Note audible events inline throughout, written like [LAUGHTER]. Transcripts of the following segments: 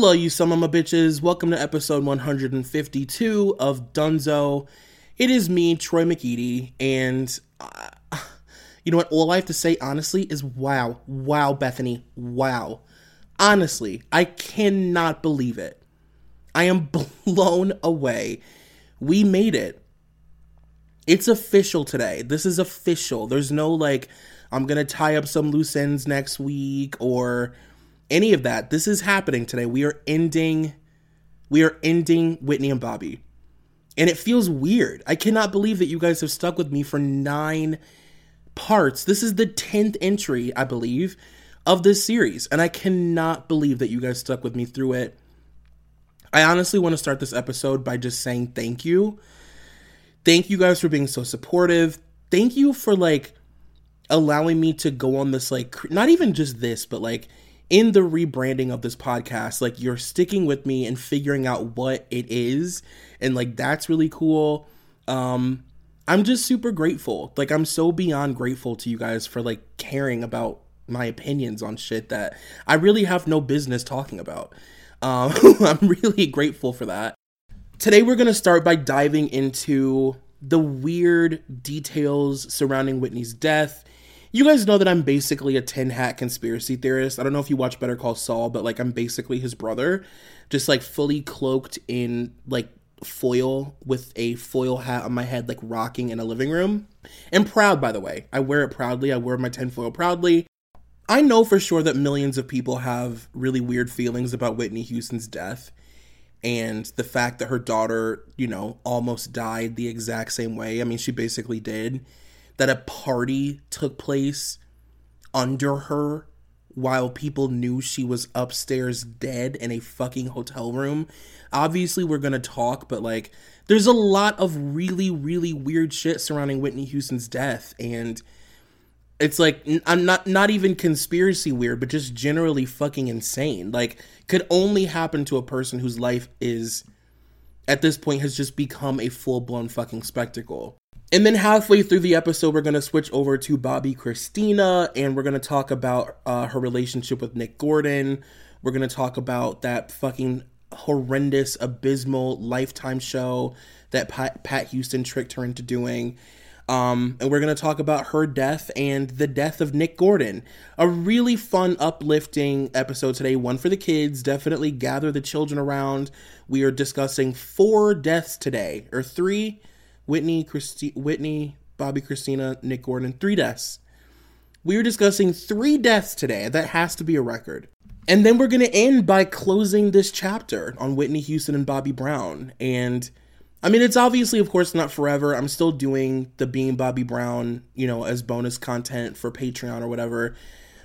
Hello, you some of my bitches. Welcome to episode 152 of Dunzo. It is me, Troy McEady, and uh, you know what? All I have to say, honestly, is wow, wow, Bethany, wow. Honestly, I cannot believe it. I am [LAUGHS] blown away. We made it. It's official today. This is official. There's no like, I'm gonna tie up some loose ends next week or any of that. This is happening today. We are ending we are ending Whitney and Bobby. And it feels weird. I cannot believe that you guys have stuck with me for 9 parts. This is the 10th entry, I believe, of this series, and I cannot believe that you guys stuck with me through it. I honestly want to start this episode by just saying thank you. Thank you guys for being so supportive. Thank you for like allowing me to go on this like not even just this, but like in the rebranding of this podcast, like you're sticking with me and figuring out what it is. And like that's really cool. Um I'm just super grateful. Like I'm so beyond grateful to you guys for like caring about my opinions on shit that I really have no business talking about. Um [LAUGHS] I'm really grateful for that. Today we're going to start by diving into the weird details surrounding Whitney's death you guys know that I'm basically a tin hat conspiracy theorist. I don't know if you watch Better Call Saul, but like I'm basically his brother, just like fully cloaked in like foil with a foil hat on my head, like rocking in a living room. And proud, by the way. I wear it proudly. I wear my tinfoil proudly. I know for sure that millions of people have really weird feelings about Whitney Houston's death and the fact that her daughter, you know, almost died the exact same way. I mean, she basically did that a party took place under her while people knew she was upstairs dead in a fucking hotel room. Obviously, we're gonna talk, but like, there's a lot of really, really weird shit surrounding Whitney Houston's death, and it's like I'm not not even conspiracy weird, but just generally fucking insane. Like, could only happen to a person whose life is at this point has just become a full blown fucking spectacle. And then halfway through the episode, we're going to switch over to Bobbi Kristina and we're going to talk about uh, her relationship with Nick Gordon. We're going to talk about that fucking horrendous, abysmal lifetime show that Pat, Pat Houston tricked her into doing. Um, and we're going to talk about her death and the death of Nick Gordon. A really fun, uplifting episode today. One for the kids. Definitely gather the children around. We are discussing four deaths today, or three Whitney, Christi- Whitney, Bobbi Kristina, Nick Gordon, three deaths. We are discussing three deaths today. That has to be a record. And then we're going to end by closing this chapter on Whitney Houston and Bobby Brown. And I mean, it's obviously, of course, not forever. I'm still doing the Being Bobby Brown, you know, as bonus content for Patreon or whatever.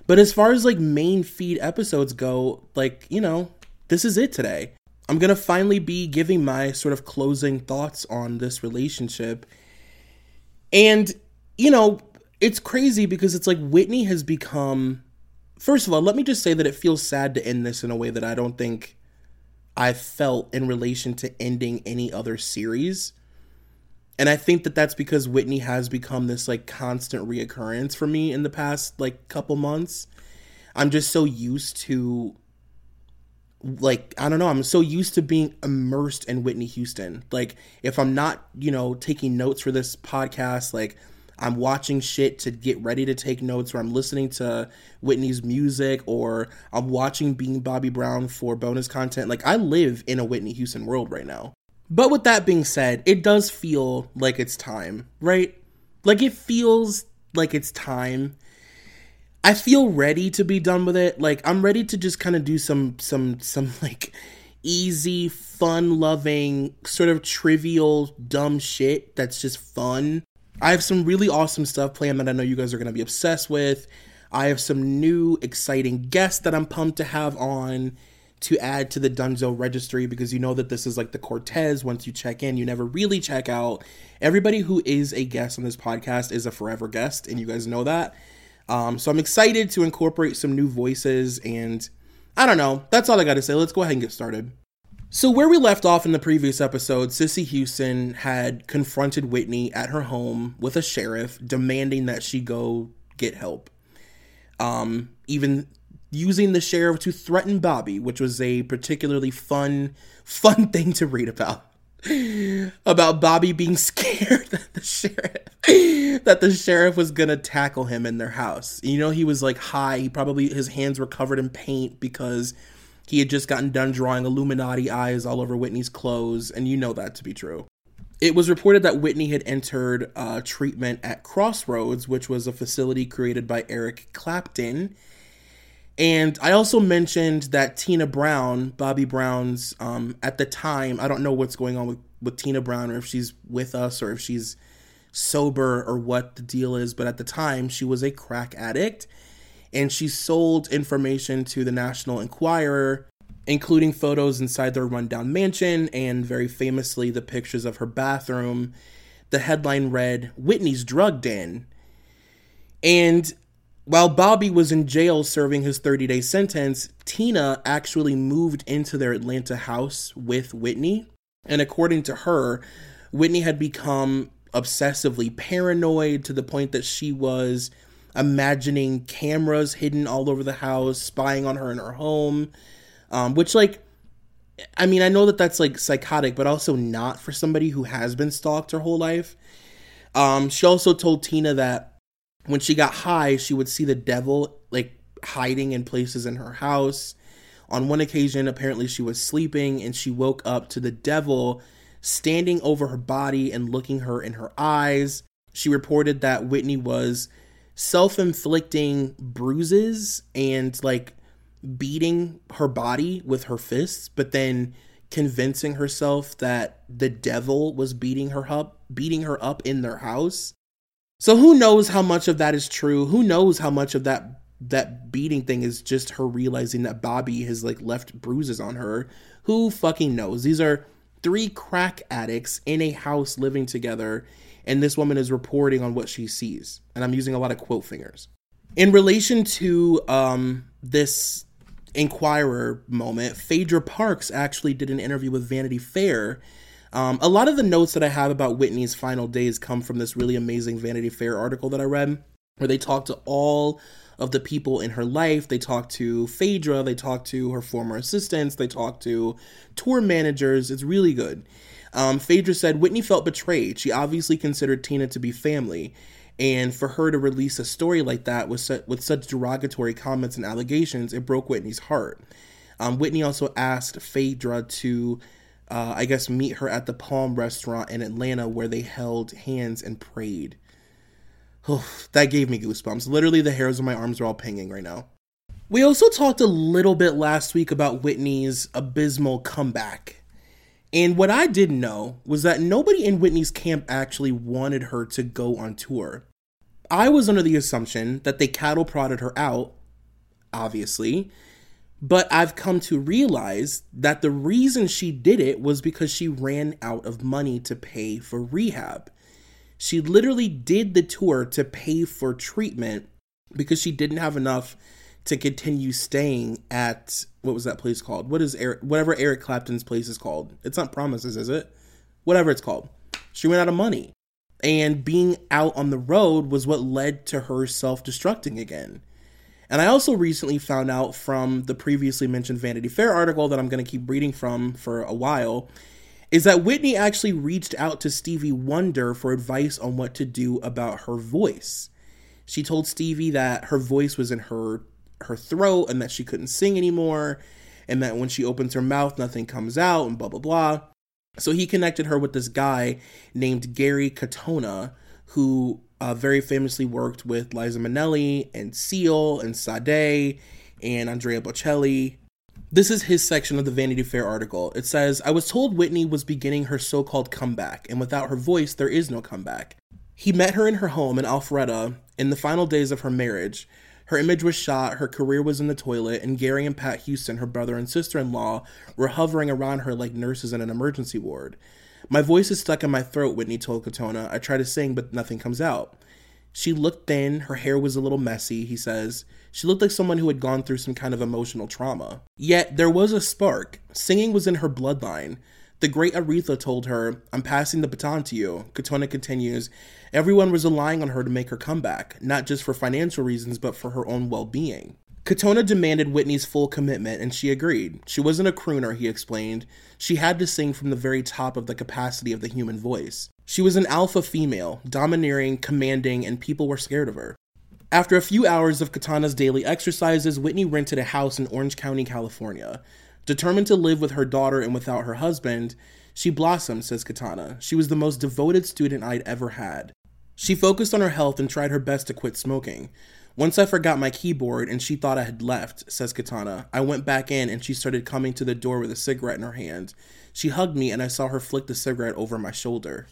But as far as like main feed episodes go, like, you know, this is it today. I'm going to finally be giving my sort of closing thoughts on this relationship. And, you know, it's crazy because it's like Whitney has become. First of all, let me just say that it feels sad to end this in a way that I don't think I've felt in relation to ending any other series. And I think that that's because Whitney has become this like constant reoccurrence for me in the past like couple months. I'm just so used to like I don't know, I'm so used to being immersed in Whitney Houston. Like if I'm not, you know, taking notes for this podcast, like I'm watching shit to get ready to take notes or I'm listening to Whitney's music or I'm watching Being Bobby Brown for bonus content. Like I live in a Whitney Houston world right now. But with that being said, it does feel like it's time, right? Like it feels like it's time I feel ready to be done with it. Like I'm ready to just kind of do some some some [LAUGHS] like easy, fun loving, sort of trivial, dumb shit that's just fun. I have some really awesome stuff planned that I know you guys are going to be obsessed with. I have some new exciting guests that I'm pumped to have on to add to the Dunzo registry because you know that this is like the Cortez. Once you check in, you never really check out. Everybody who is a guest on this podcast is a forever guest, and you guys know that. Um, so I'm excited to incorporate some new voices, and I don't know. That's all I got to say. Let's go ahead and get started. So, where we left off in the previous episode, Cissy Houston had confronted Whitney at her home with a sheriff demanding that she go get help. Um, even using the sheriff to threaten Bobby, which was a particularly fun, fun [LAUGHS] thing to read about. About Bobby being [LAUGHS] scared that the sheriff that the sheriff was gonna tackle him in their house. You know, he was like high. He probably his hands were covered in paint because he had just gotten done drawing Illuminati eyes all over Whitney's clothes, and you know that to be true. It was reported that Whitney had entered uh, treatment at Crossroads, which was a facility created by Eric Clapton. And I also mentioned that Tina Brown, Bobby Brown's, um, at the time, I don't know what's going on with, with Tina Brown or if she's with us or if she's sober or what the deal is, but at the time, she was a crack addict and she sold information to the National Enquirer, including photos inside their rundown mansion and very famously the pictures of her bathroom. The headline read, Whitney's drug den. And while Bobby was in jail serving his 30 day sentence, Tina actually moved into their Atlanta house with Whitney. And according to her, Whitney had become obsessively paranoid to the point that she was imagining cameras hidden all over the house, spying on her in her home, um, which, like, I mean, I know that that's like psychotic, but also not for somebody who has been stalked her whole life. Um, she also told Tina that when she got high, she would see the devil like hiding in places in her house. On one occasion, apparently she was sleeping and she woke up to the devil standing over her body and looking her in her eyes. She reported that Whitney was self inflicting bruises and like beating her body with her fists, but then convincing herself that the devil was beating her up, beating her up in their house. So who knows how much of that is true? Who knows how much of that that beating thing is just her realizing that Bobby has like left bruises on her? Who fucking knows? These are three crack addicts in a house living together and this woman is reporting on what she sees. And I'm using a lot of quote fingers. In relation to um, this Enquirer moment, Phaedra Parks actually did an interview with Vanity Fair. Um, a lot of the notes that I have about Whitney's final days come from this really amazing Vanity Fair article that I read, where they talk to all of the people in her life. They talk to Phaedra, they talk to her former assistants, they talk to tour managers. It's really good. Um, Phaedra said Whitney felt betrayed. She obviously considered Tina to be family. And for her to release a story like that with, su- with such derogatory comments and allegations, it broke Whitney's heart. Um, Whitney also asked Phaedra to, uh, I guess, meet her at the Palm restaurant in Atlanta where they held hands and prayed. Oh, that gave me goosebumps. Literally, the hairs on my arms are all pinging right now. We also talked a little bit last week about Whitney's abysmal comeback. And what I didn't know was that nobody in Whitney's camp actually wanted her to go on tour. I was under the assumption that they cattle prodded her out, obviously, but I've come to realize that the reason she did it was because she ran out of money to pay for rehab. She literally did the tour to pay for treatment because she didn't have enough to continue staying at what was that place called? What is Eric whatever Eric Clapton's place is called? It's not Promises, is it? Whatever it's called. She ran out of money. And being out on the road was what led to her self-destructing again. And I also recently found out from the previously mentioned Vanity Fair article that I'm going to keep reading from for a while is that Whitney actually reached out to Stevie Wonder for advice on what to do about her voice. She told Stevie that her voice was in her her throat and that she couldn't sing anymore and that when she opens her mouth nothing comes out and blah blah blah so he connected her with this guy named gary catona who uh, very famously worked with liza minnelli and seal and sade and andrea bocelli. This is his section of the vanity fair article. It says i was told whitney was beginning her so-called comeback and without her voice there is no comeback. He met her in her home in alpharetta in the final days of her marriage. Her image was shot, her career was in the toilet, and Gary and Pat Houston, her brother and sister in law, were hovering around her like nurses in an emergency ward. My voice is stuck in my throat, Whitney told Catona. I try to sing, but nothing comes out. She looked thin, her hair was a little messy, he says. She looked like someone who had gone through some kind of emotional trauma. Yet there was a spark. Singing was in her bloodline. The great Aretha told her, I'm passing the baton to you. Catona continues, Everyone was relying on her to make her comeback, not just for financial reasons, but for her own well being. Catona demanded Whitney's full commitment, and she agreed. She wasn't a crooner, he explained. She had to sing from the very top of the capacity of the human voice. She was an alpha female, domineering, commanding, and people were scared of her. After a few hours of Catona's daily exercises, Whitney rented a house in Orange County, California. Determined to live with her daughter and without her husband, she blossomed, says Catona. She was the most devoted student I'd ever had. She focused on her health and tried her best to quit smoking. Once I forgot my keyboard and she thought I had left, says Catona. I went back in and she started coming to the door with a cigarette in her hand. She hugged me and I saw her flick the cigarette over my shoulder.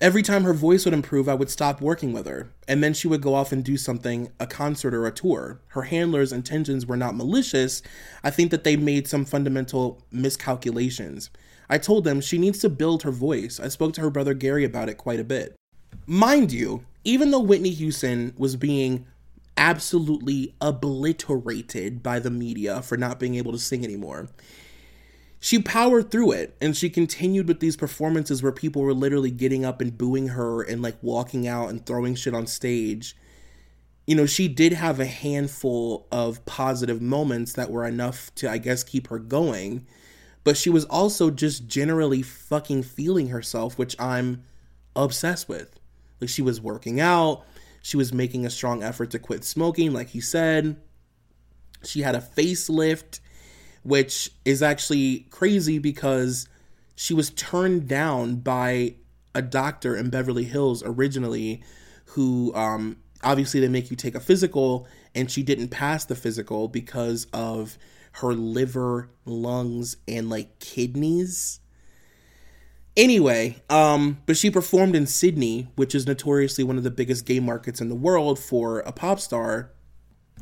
Every time her voice would improve, I would stop working with her, and then she would go off and do something, a concert or a tour. Her handlers' intentions were not malicious. I think that they made some fundamental miscalculations. I told them she needs to build her voice. I spoke to her brother Gary about it quite a bit. Mind you, even though Whitney Houston was being absolutely obliterated by the media for not being able to sing anymore, she powered through it and she continued with these performances where people were literally getting up and booing her and like walking out and throwing shit on stage. You know, she did have a handful of positive moments that were enough to, I guess, keep her going. But she was also just generally fucking feeling herself, which I'm obsessed with. Like she was working out, she was making a strong effort to quit smoking, like he said. She had a facelift, which is actually crazy because she was turned down by a doctor in Beverly Hills originally, who um, obviously they make you take a physical, and she didn't pass the physical because of her liver, lungs, and like kidneys. Anyway, um, but she performed in Sydney, which is notoriously one of the biggest gay markets in the world for a pop star.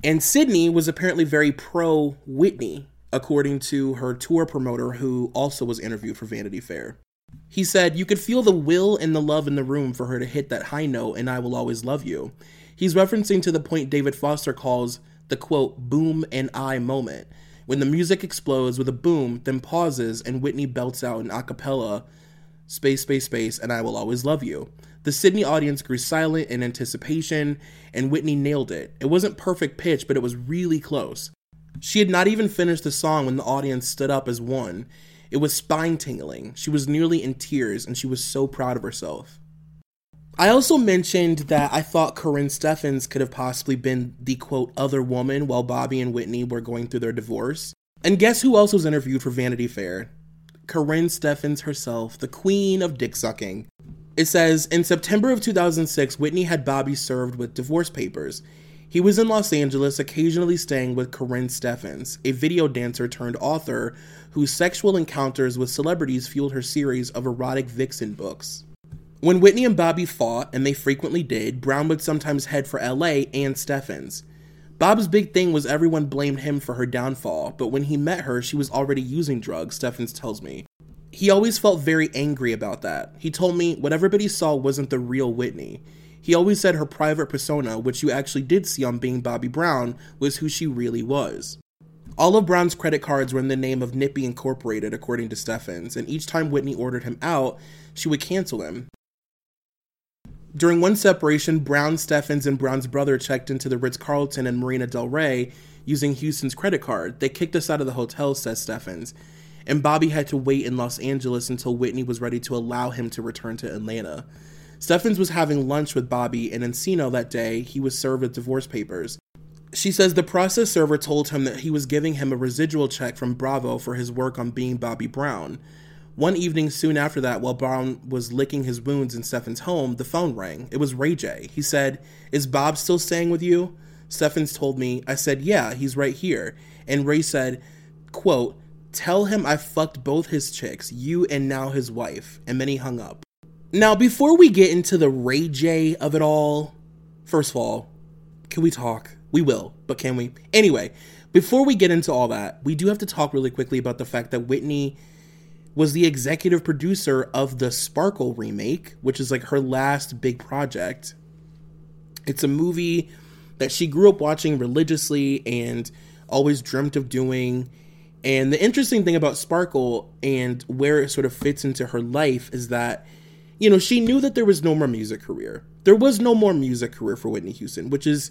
And Sydney was apparently very pro Whitney, according to her tour promoter, who also was interviewed for Vanity Fair. He said, You could feel the will and the love in the room for her to hit that high note, and I will always love you. He's referencing to the point David Foster calls the quote, boom and I moment, when the music explodes with a boom, then pauses, and Whitney belts out an a cappella space, space, space, and I will always love you. The Sydney audience grew silent in anticipation, and Whitney nailed it. It wasn't perfect pitch, but it was really close. She had not even finished the song when the audience stood up as one. It was spine tingling. She was nearly in tears, and she was so proud of herself. I also mentioned that I thought Karrine Steffans could have possibly been the quote other woman while Bobby and Whitney were going through their divorce. And guess who else was interviewed for Vanity Fair? Karrine Steffans herself, the queen of dick sucking. It says In September of 2006, Whitney had Bobby served with divorce papers. He was in Los Angeles, occasionally staying with Karrine Steffans, a video dancer turned author whose sexual encounters with celebrities fueled her series of erotic vixen books. When Whitney and Bobby fought, and they frequently did, Brown would sometimes head for LA and Steffans. Bob's big thing was everyone blamed him for her downfall, but when he met her, she was already using drugs, Steffans tells me. He always felt very angry about that. He told me what everybody saw wasn't the real Whitney. He always said her private persona, which you actually did see on Being Bobby Brown, was who she really was. All of Brown's credit cards were in the name of Nippy Incorporated, according to Steffans, and each time Whitney ordered him out, she would cancel him. During one separation, Brown, Steffans, and Brown's brother checked into the Ritz Carlton and Marina Del Rey using Houston's credit card. They kicked us out of the hotel, says Steffans. And Bobby had to wait in Los Angeles until Whitney was ready to allow him to return to Atlanta. Steffans was having lunch with Bobby in Encino that day. He was served with divorce papers. She says the process server told him that he was giving him a residual check from Bravo for his work on being Bobby Brown. One evening soon after that, while Brown was licking his wounds in Steffans' home, the phone rang. It was Ray J. He said, Is Bob still staying with you? Steffans told me, I said, Yeah, he's right here. And Ray said, quote, Tell him I fucked both his chicks, you and now his wife. And then he hung up. Now, before we get into the Ray J of it all, first of all, can we talk? We will, but can we? Anyway, before we get into all that, we do have to talk really quickly about the fact that Whitney was the executive producer of the Sparkle remake, which is like her last big project. It's a movie that she grew up watching religiously and always dreamt of doing. And the interesting thing about Sparkle and where it sort of fits into her life is that, you know, she knew that there was no more music career. There was no more music career for Whitney Houston, which is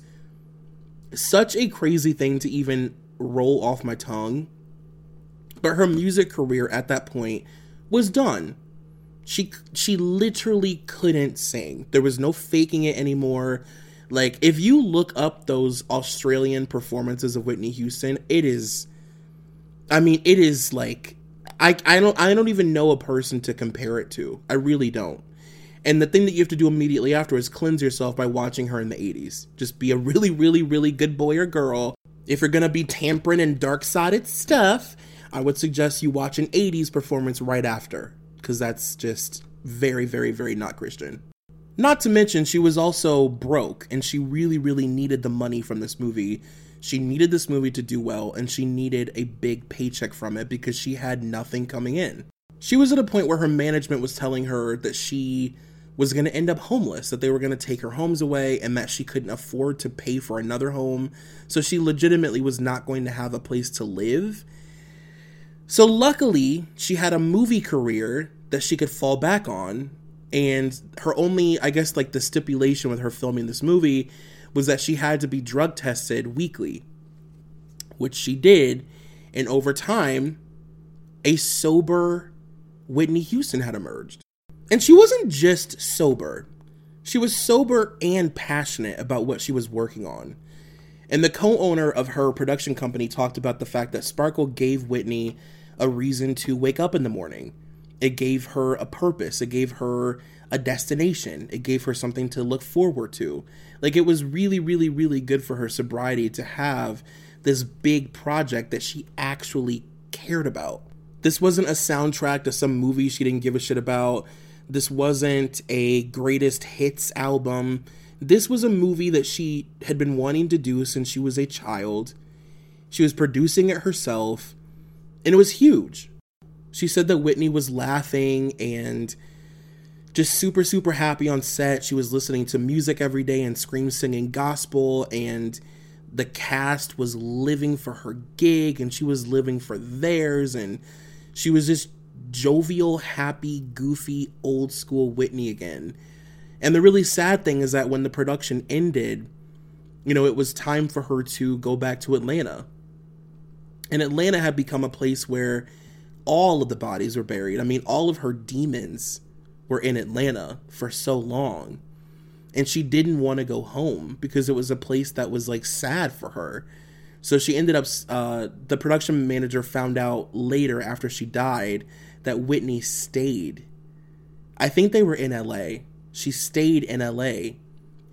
such a crazy thing to even roll off my tongue. But her music career at that point was done. She she literally couldn't sing. There was no faking it anymore. Like if you look up those Australian performances of Whitney Houston, it is I mean, it is like I I don't I don't even know a person to compare it to. I really don't. And the thing that you have to do immediately after is cleanse yourself by watching her in the 80s. Just be a really, really, really good boy or girl. If you're gonna be tampering and dark sided stuff, I would suggest you watch an 80s performance right after, because that's just very, very, very not Christian. Not to mention, she was also broke and she really, really needed the money from this movie. She needed this movie to do well and she needed a big paycheck from it because she had nothing coming in. She was at a point where her management was telling her that she was going to end up homeless, that they were going to take her homes away, and that she couldn't afford to pay for another home. So she legitimately was not going to have a place to live. So luckily, she had a movie career that she could fall back on. And her only, I guess, like the stipulation with her filming this movie was that she had to be drug tested weekly, which she did. And over time, a sober Whitney Houston had emerged. And she wasn't just sober, she was sober and passionate about what she was working on. And the co owner of her production company talked about the fact that Sparkle gave Whitney a reason to wake up in the morning. It gave her a purpose, it gave her a destination, it gave her something to look forward to. Like, it was really, really, really good for her sobriety to have this big project that she actually cared about. This wasn't a soundtrack to some movie she didn't give a shit about. This wasn't a greatest hits album. This was a movie that she had been wanting to do since she was a child. She was producing it herself, and it was huge. She said that Whitney was laughing and just super, super happy on set. She was listening to music every day and scream singing gospel, and the cast was living for her gig and she was living for theirs, and she was just jovial, happy, goofy, old school Whitney again. And the really sad thing is that when the production ended, you know, it was time for her to go back to Atlanta. And Atlanta had become a place where all of the bodies were buried. I mean, all of her demons were in Atlanta for so long. And she didn't want to go home because it was a place that was like sad for her. So she ended up, uh, the production manager found out later after she died that Whitney stayed. I think they were in LA. She stayed in LA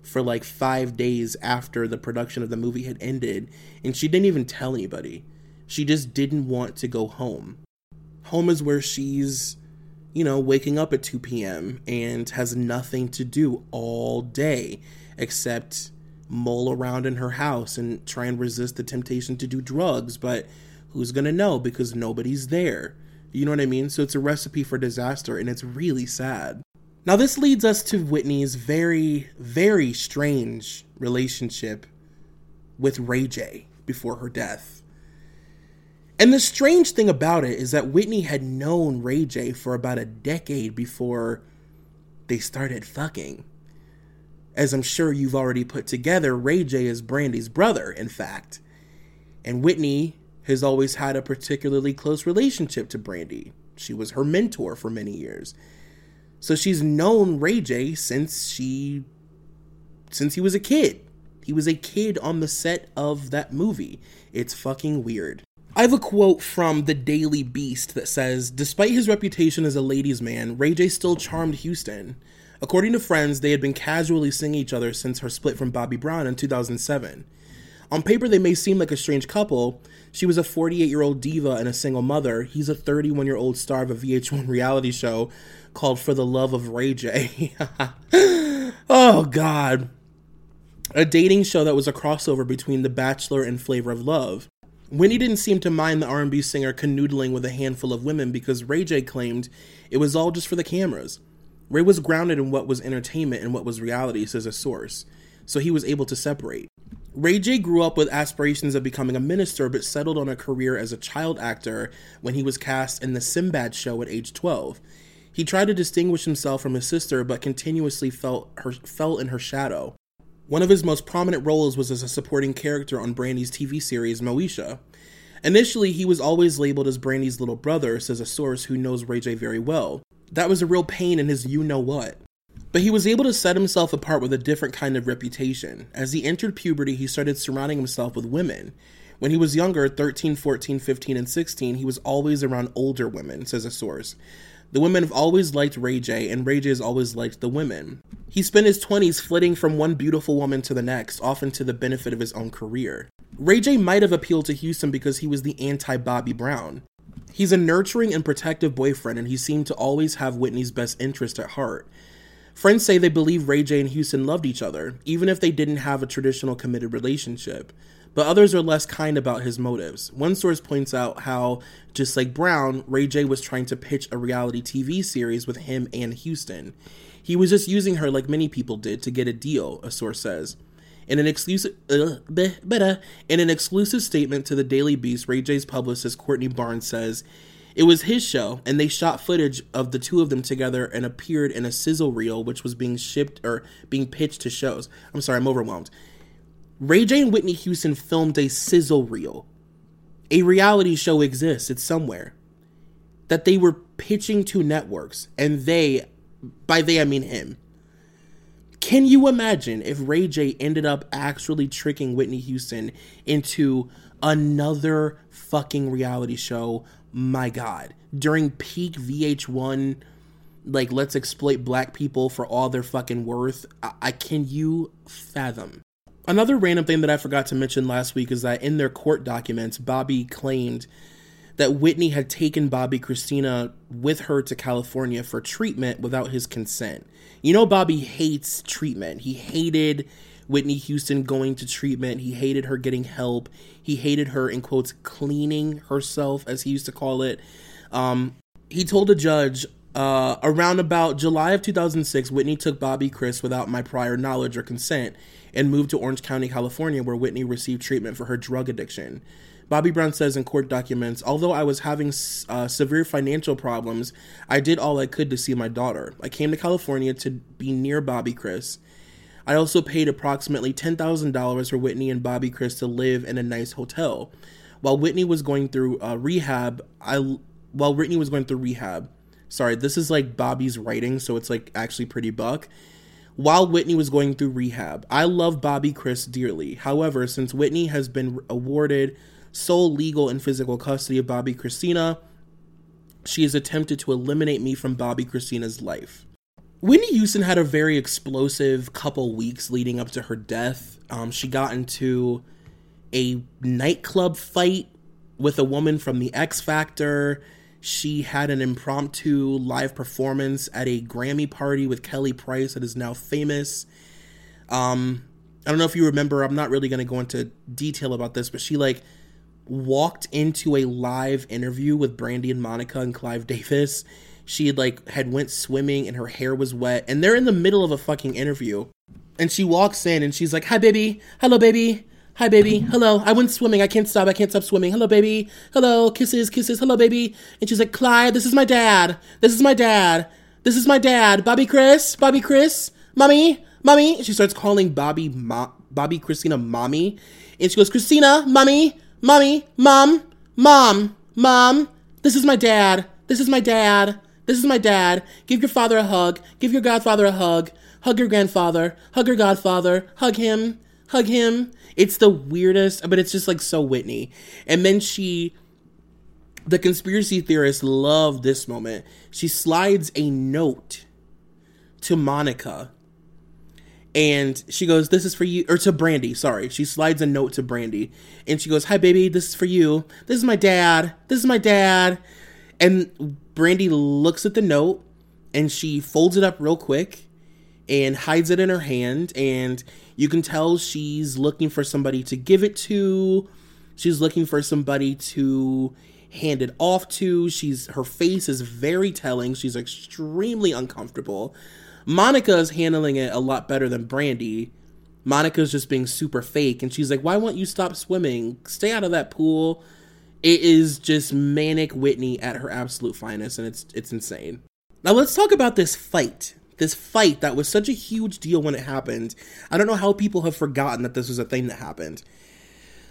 for like five days after the production of the movie had ended, and she didn't even tell anybody. She just didn't want to go home. Home is where she's, you know, waking up at 2 p.m. and has nothing to do all day except mull around in her house and try and resist the temptation to do drugs, but who's gonna know because nobody's there? You know what I mean? So it's a recipe for disaster and it's really sad. Now, this leads us to Whitney's very, very strange relationship with Ray J before her death. And the strange thing about it is that Whitney had known Ray J for about a decade before they started fucking. As I'm sure you've already put together, Ray J is Brandy's brother, in fact. And Whitney has always had a particularly close relationship to Brandy. She was her mentor for many years. So she's known Ray J since she since he was a kid. He was a kid on the set of that movie. It's fucking weird. I have a quote from the Daily Beast that says Despite his reputation as a ladies' man, Ray J still charmed Houston. According to friends, they had been casually seeing each other since her split from Bobby Brown in 2007. On paper, they may seem like a strange couple. She was a 48 year old diva and a single mother. He's a 31 year old star of a VH1 reality show called For the Love of Ray J. [LAUGHS] oh, God. a dating show that was a crossover between The Bachelor and Flavor of Love. Whitney didn't seem to mind the R&B singer canoodling with a handful of women because Ray J claimed it was all just for the cameras. Ray was grounded in what was entertainment and what was reality, says a source, so he was able to separate. Ray J grew up with aspirations of becoming a minister, but settled on a career as a child actor when he was cast in the Sinbad show at age 12. He tried to distinguish himself from his sister, but continuously felt her fell in her shadow. One of his most prominent roles was as a supporting character on Brandy's TV series Moesha. Initially, he was always labeled as Brandy's little brother, says a source who knows Ray J very well. That was a real pain in his you know what. But he was able to set himself apart with a different kind of reputation. As he entered puberty, he started surrounding himself with women. When he was younger, 13, 14, 15, and 16, he was always around older women, says a source. The women have always liked Ray J, and Ray J has always liked the women. He spent his 20s flitting from one beautiful woman to the next, often to the benefit of his own career. Ray J might have appealed to Houston because he was the anti Bobby Brown. He's a nurturing and protective boyfriend, and he seemed to always have Whitney's best interest at heart. Friends say they believe Ray J and Houston loved each other, even if they didn't have a traditional committed relationship. But others are less kind about his motives. One source points out how, just like Brown, Ray J was trying to pitch a reality TV series with him and Houston. He was just using her like many people did to get a deal, a source says. In an exclusive, uh, in an exclusive statement to the Daily Beast, Ray J's publicist Courtney Barnes says it was his show, and they shot footage of the two of them together and appeared in a sizzle reel, which was being shipped or being pitched to shows. I'm sorry, I'm overwhelmed. Ray J and Whitney Houston filmed a sizzle reel. A reality show exists, it's somewhere. That they were pitching to networks, and they, by they I mean him. Can you imagine if Ray J ended up actually tricking Whitney Houston into another fucking reality show my god during peak vh1 like let's exploit black people for all their fucking worth I-, I, can you fathom another random thing that i forgot to mention last week is that in their court documents bobby claimed that whitney had taken Bobbi Kristina with her to california for treatment without his consent you know bobby hates treatment he hated Whitney Houston going to treatment. He hated her getting help. He hated her, in quotes, cleaning herself, as he used to call it. Um, he told a judge uh, around about July of 2006, Whitney took Bobbi Kris without my prior knowledge or consent and moved to Orange County, California, where Whitney received treatment for her drug addiction. Bobby Brown says in court documents, although I was having uh, severe financial problems, I did all I could to see my daughter. I came to California to be near Bobbi Kris. I also paid approximately $10,000 for Whitney and Bobbi Kris to live in a nice hotel. While Whitney was going through uh, rehab, I while Whitney was going through rehab, sorry, this is like Bobby's writing, so it's like actually pretty buck. While Whitney was going through rehab, I love Bobbi Kris dearly. However, since Whitney has been awarded sole legal and physical custody of Bobbi Kristina, she has attempted to eliminate me from Bobbi Kristina's life. Whitney Houston had a very explosive couple weeks leading up to her death. Um, she got into a nightclub fight with a woman from the X Factor. She had an impromptu live performance at a Grammy party with Kelly Price that is now famous. Um, I don't know if you remember, I'm not really going to go into detail about this, but she like walked into a live interview with Brandy and Monica and Clive Davis. She had like had went swimming and her hair was wet and they're in the middle of a fucking interview. And she walks in and she's like hi baby. Hello baby hi baby. Hello. I went swimming. I can't stop. I can't stop swimming. Hello baby. Hello. Kisses kisses. Hello baby. And she's like clive this is my dad. This is my dad. This is my dad. Bobbi kris? Bobbi kris? Mommy? Mommy? She starts calling bobby Mo- bobbi kristina mommy. And she goes christina mommy mommy mom mom mom. This is my dad. This is my dad. This is my dad. Give your father a hug. Give your godfather a hug. Hug your grandfather. Hug your godfather. Hug him. Hug him. It's the weirdest, but it's just like so Whitney. And then she, the conspiracy theorists love this moment. She slides a note to Monica and she goes, This is for you, or to Brandy, sorry. She slides a note to Brandy and she goes, Hi, baby, this is for you. This is my dad. This is my dad. And Brandy looks at the note and she folds it up real quick and hides it in her hand. And you can tell she's looking for somebody to give it to. She's looking for somebody to hand it off to. She's her face is very telling. She's extremely uncomfortable. Monica is handling it a lot better than Brandy. Monica's just being super fake and she's like, "Why won't you stop swimming? Stay out of that pool." It is just manic Whitney at her absolute finest and it's it's insane. Now let's talk about this fight. This fight that was such a huge deal when it happened. I don't know how people have forgotten that this was a thing that happened.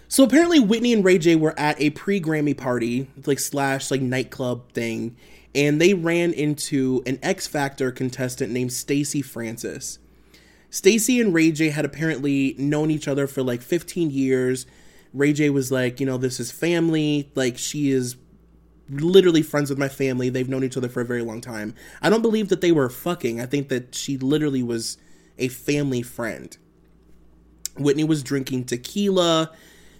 So apparently Whitney and Ray J were at a pre-Grammy party, like slash like nightclub thing, and they ran into an X Factor contestant named Stacy Francis. Stacy and Ray J had apparently known each other for like 15 years. Ray J was like, you know, this is family. Like she is literally friends with my family. They've known each other for a very long time. I don't believe that they were fucking. I think that she literally was a family friend. Whitney was drinking tequila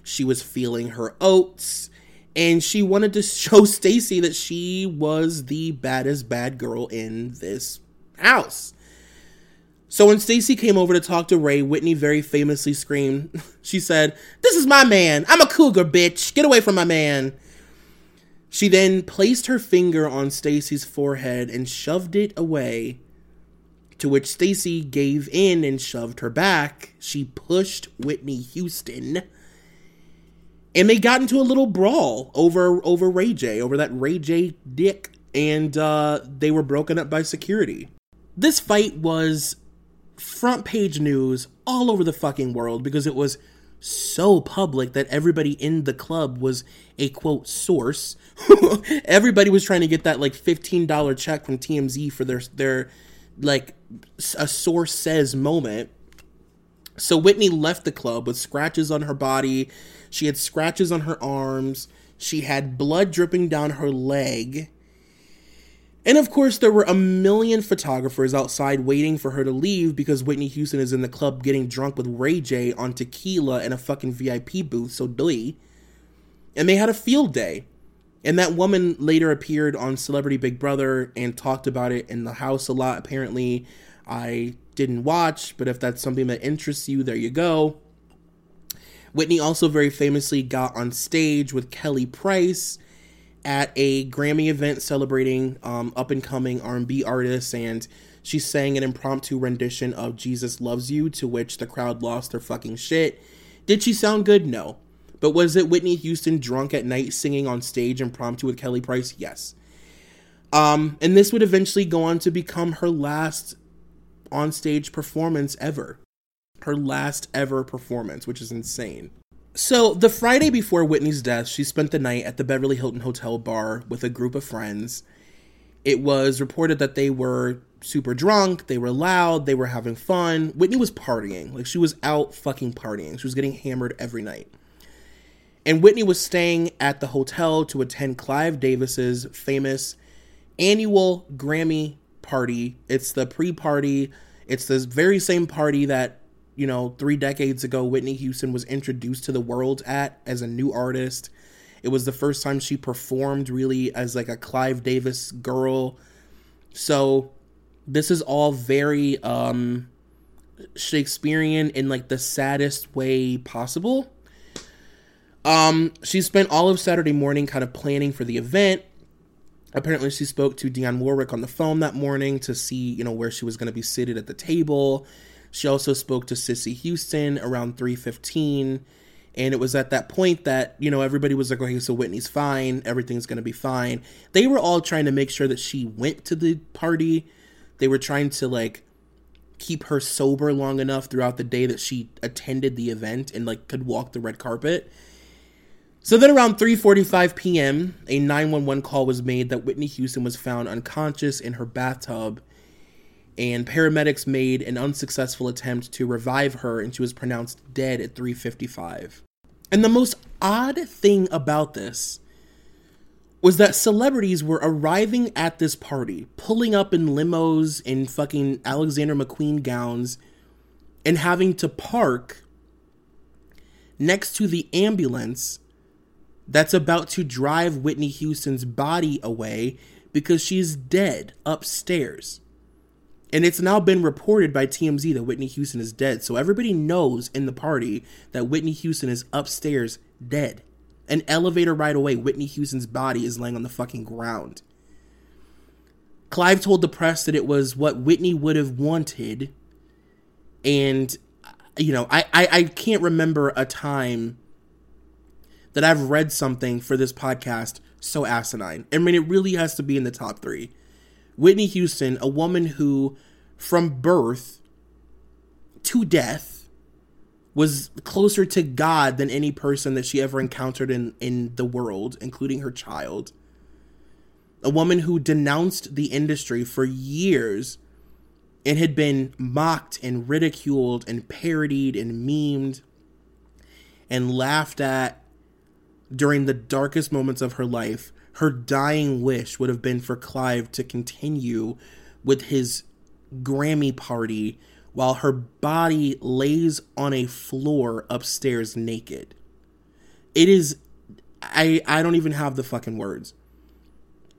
she was feeling her oats and she wanted to [LAUGHS] show Stacy that she was the baddest bad girl in this house. So when Stacy came over to talk to Ray, Whitney very famously screamed, [LAUGHS] she said, "This is my man. I'm a cougar, bitch. Get away from my man." She then placed her finger on Stacy's forehead and shoved it away. To which Stacy gave in and shoved her back. She pushed Whitney Houston and they got into a little brawl over over Ray J, over that Ray J dick, and uh, they were broken up by security. This fight was front page news all over the fucking world because it was so public that everybody in the club was a quote source. [LAUGHS] everybody was trying to get that like $15 check from TMZ for their their like a source says moment. So Whitney left the club with scratches on her body she had scratches on her arms. She had blood dripping down her leg. And of course, there were a million photographers outside waiting for her to leave because Whitney Houston is in the club getting drunk with Ray J on tequila in a fucking VIP booth, so Billy. And they had a field day. And that woman later appeared on Celebrity Big Brother and talked about it in the house a lot. Apparently, I didn't watch, but if that's something that interests you, there you go. Whitney also very famously got on stage with Kelly Price at a Grammy event celebrating um, up and coming R&B artists, and she sang an impromptu rendition of "Jesus Loves You," to which the crowd lost their fucking shit. Did she sound good? No. But was it Whitney Houston drunk at night singing on stage impromptu with Kelly Price? Yes. Um, and this would eventually go on to become her last on stage performance ever her last ever performance, which is insane. So, the Friday before Whitney's death, she spent the night at the Beverly Hilton Hotel bar with a group of friends. It was reported that they were super drunk, they were loud, they were having fun. Whitney was partying. Like, she was out fucking partying. She was getting hammered every night. And Whitney was staying at the hotel to attend Clive Davis's famous annual Grammy party. It's the pre party, it's the very same party that you know, three decades ago, Whitney Houston was introduced to the world at as a new artist. It was the first time she performed really as like a Clive Davis girl. So this is all very um Shakespearean in like the saddest way possible. Um, she spent all of Saturday morning kind of planning for the event. Apparently, she spoke to Dionne Warwick on the phone that morning to see, you know, where she was going to be seated at the table. She also spoke to Cissy Houston around 315. And it was at that point that, you know, everybody was like, okay, so Whitney's fine. Everything's going to be fine. They were all trying to make sure that she went to the party. They were trying to, like, keep her sober long enough throughout the day that she attended the event and, like, could walk the red carpet. So then around 3:45 p.m., a 911 call was made that Whitney Houston was found unconscious in her bathtub and paramedics made an unsuccessful attempt to revive her and she was pronounced dead at 355 and the most odd thing about this was that celebrities were arriving at this party pulling up in limos in fucking alexander mcqueen gowns and having to park next to the ambulance that's about to drive whitney houston's body away because she's dead upstairs And it's now been reported by TMZ that Whitney Houston is dead. So everybody knows in the party that Whitney Houston is upstairs dead. An elevator right away, Whitney Houston's body is laying on the fucking ground. Clive told the press that it was what Whitney would have wanted. And, you know, I, I, I can't remember a time that I've read something for this podcast so asinine. I mean, it really has to be in the top three. Whitney Houston, a woman who, from birth to death, was closer to God than any person that she ever encountered in, in the world, including her child a woman who denounced the industry for years and had been mocked and ridiculed and parodied and memed and laughed at during the darkest moments of her life. Her dying wish would have been for Clive to continue with his Grammy party while her body lays on a floor upstairs naked. It is I I don't even have the fucking words.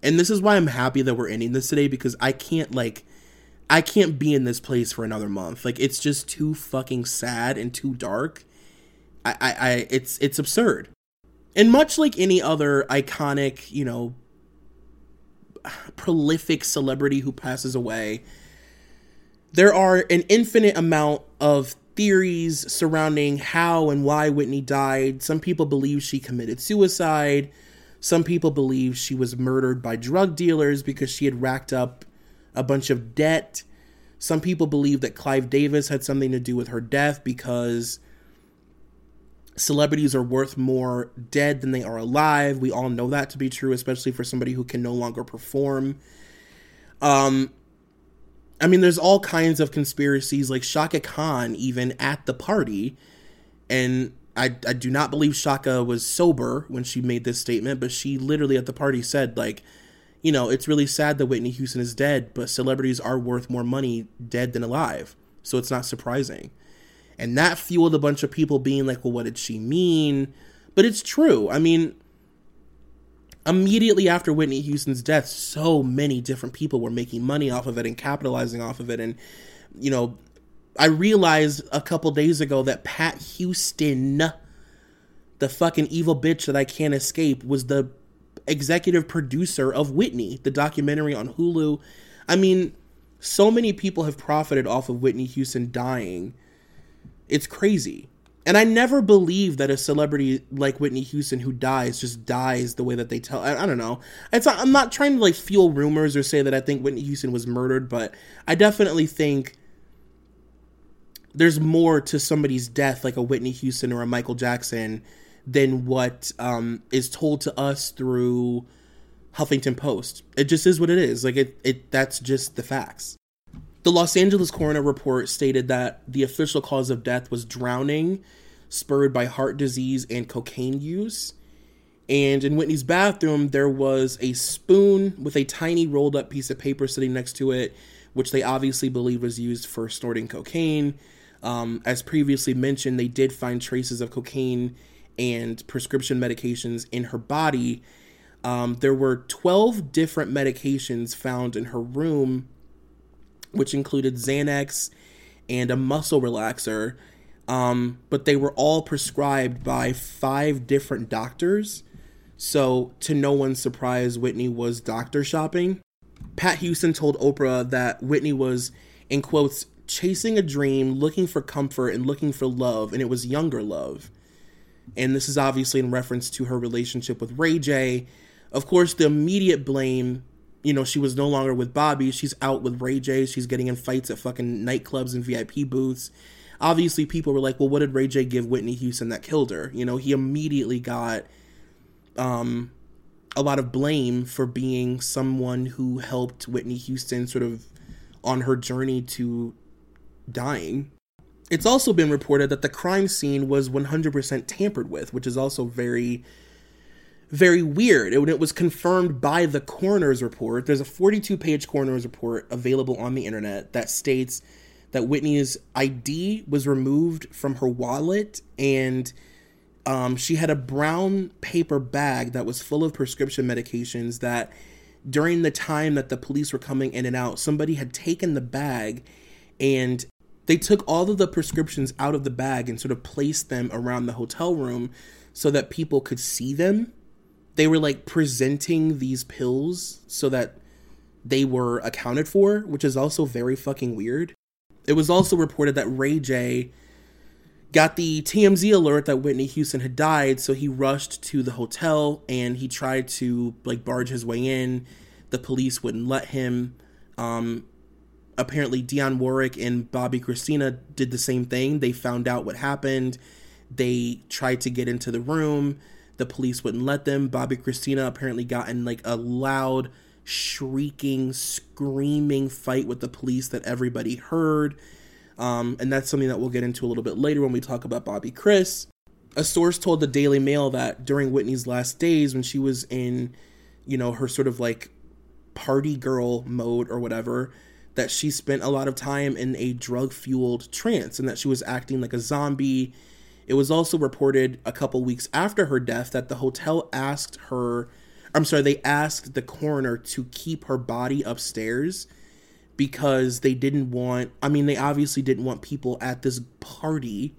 And this is why I'm happy that we're ending this today because I can't like I can't be in this place for another month. Like it's just too fucking sad and too dark. I, I, I it's it's absurd. And much like any other iconic, you know, prolific celebrity who passes away, there are an infinite amount of theories surrounding how and why Whitney died. Some people believe she committed suicide. Some people believe she was murdered by drug dealers because she had racked up a bunch of debt. Some people believe that Clive Davis had something to do with her death because celebrities are worth more dead than they are alive. We all know that to be true, especially for somebody who can no longer perform. Um, I mean, there's all kinds of conspiracies, like Chaka Khan, even at the party, and I, I do not believe Chaka was sober when she made this statement, but she literally at the party said, like, you know, it's really sad that Whitney Houston is dead, but celebrities are worth more money dead than alive. So it's not surprising. And that fueled a bunch of people being like, well, what did she mean? But it's true. I mean, immediately after Whitney Houston's death, so many different people were making money off of it and capitalizing off of it. And, you know, I realized a couple days ago that Pat Houston, the fucking evil bitch that I can't escape, was the executive producer of Whitney, the documentary on Hulu. I mean, so many people have profited off of Whitney Houston dying. It's crazy. And I never believe that a celebrity like Whitney Houston who dies just dies the way that they tell. I, I don't know. It's not, I'm not trying to like fuel rumors or say that I think Whitney Houston was murdered, but I definitely think there's more to somebody's death, like a Whitney Houston or a Michael Jackson, than what um, is told to us through Huffington Post. It just is what it is. Like it, it that's just the facts. The Los Angeles coroner report stated that the official cause of death was drowning, spurred by heart disease and cocaine use. And in Whitney's bathroom, there was a spoon with a tiny rolled up piece of paper sitting next to it, which they obviously believe was used for snorting cocaine. Um, as previously mentioned, they did find traces of cocaine and prescription medications in her body. Um, there were 12 different medications found in her room, which included Xanax and a muscle relaxer. Um, but they were all prescribed by five different doctors. So, to no one's surprise, Whitney was doctor shopping. Pat Houston told Oprah that Whitney was, in quotes, chasing a dream, looking for comfort, and looking for love, and it was younger love. And this is obviously in reference to her relationship with Ray J. Of course, the immediate blame, you know, she was no longer with Bobby. She's out with Ray J. She's getting in fights at fucking nightclubs and VIP booths. Obviously, people were like, well, what did Ray J give Whitney Houston that killed her? You know, he immediately got um, a lot of blame for being someone who helped Whitney Houston sort of on her journey to dying. It's also been reported that the crime scene was 100% tampered with, which is also very, very weird. It, it was confirmed by the coroner's report. There's a 42 page coroner's report available on the internet that states that Whitney's ID was removed from her wallet and um, she had a brown paper bag that was full of prescription medications that during the time that the police were coming in and out, somebody had taken the bag and they took all of the prescriptions out of the bag and sort of placed them around the hotel room so that people could see them. They were like presenting these pills so that they were accounted for, which is also very fucking weird. It was also reported that Ray J got the TMZ alert that Whitney Houston had died, so he rushed to the hotel and he tried to like barge his way in. The police wouldn't let him. Um, apparently, Dionne Warwick and Bobbi Kristina did the same thing. They found out what happened. They tried to get into the room. The police wouldn't let them. Bobbi Kristina apparently got in like a loud, shrieking, screaming fight with the police that everybody heard um, and that's something that we'll get into a little bit later when we talk about Bobbi Kris. A source told the Daily Mail that during Whitney's last days, when she was in, you know, her sort of like party girl mode or whatever, that she spent a lot of time in a drug fueled trance and that she was acting like a zombie. It was also reported a couple weeks after her death that the hotel asked her, I'm sorry, they asked the coroner to keep her body upstairs because they didn't want I mean they obviously didn't want people at this party.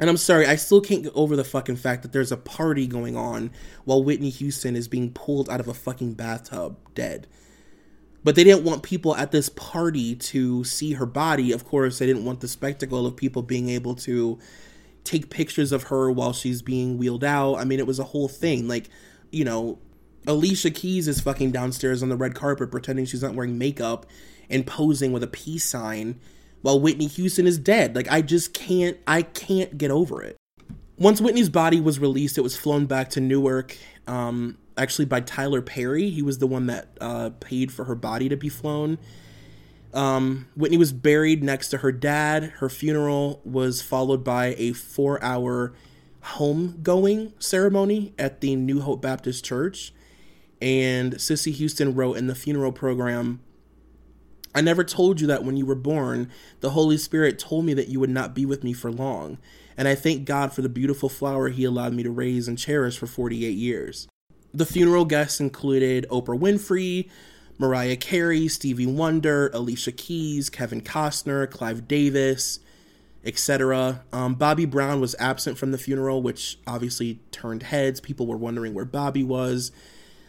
And I'm sorry, I still can't get over the fucking fact that there's a party going on while Whitney Houston is being pulled out of a fucking bathtub dead. But they didn't want people at this party to see her body. Of course, they didn't want the spectacle of people being able to take pictures of her while she's being wheeled out. I mean, it was a whole thing. Like, you know, Alicia Keys is fucking downstairs on the red carpet pretending she's not wearing makeup and posing with a peace sign while Whitney Houston is dead. Like I just can't I can't get over it. Once Whitney's body was released, it was flown back to Newark, um, actually by Tyler Perry. He was the one that uh, paid for her body to be flown. Um, Whitney was buried next to her dad. Her funeral was followed by a four hour homegoing ceremony at the New Hope Baptist Church. And Cissy Houston wrote in the funeral program I never told you that when you were born, the Holy Spirit told me that you would not be with me for long. And I thank God for the beautiful flower He allowed me to raise and cherish for 48 years. The funeral guests included Oprah Winfrey, Mariah Carey, Stevie Wonder, Alicia Keys, Kevin Costner, Clive Davis, etc. Um, Bobby Brown was absent from the funeral, which obviously turned heads. People were wondering where Bobby was.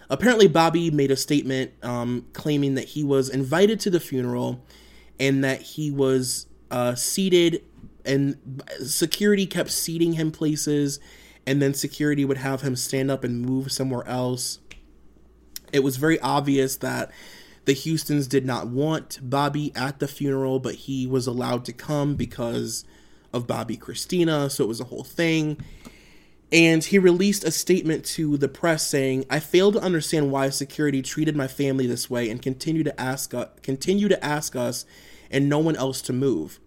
Apparently, Bobby made a statement um, claiming that he was invited to the funeral and that he was uh, seated, and security kept seating him places, and then security would have him stand up and move somewhere else. It was very obvious that the Houstons did not want Bobby at the funeral, but he was allowed to come because of Bobbi Kristina, so it was a whole thing. And he released a statement to the press saying, "I fail to understand why security treated my family this way and continue to ask uh, continue to ask us and no one else to move."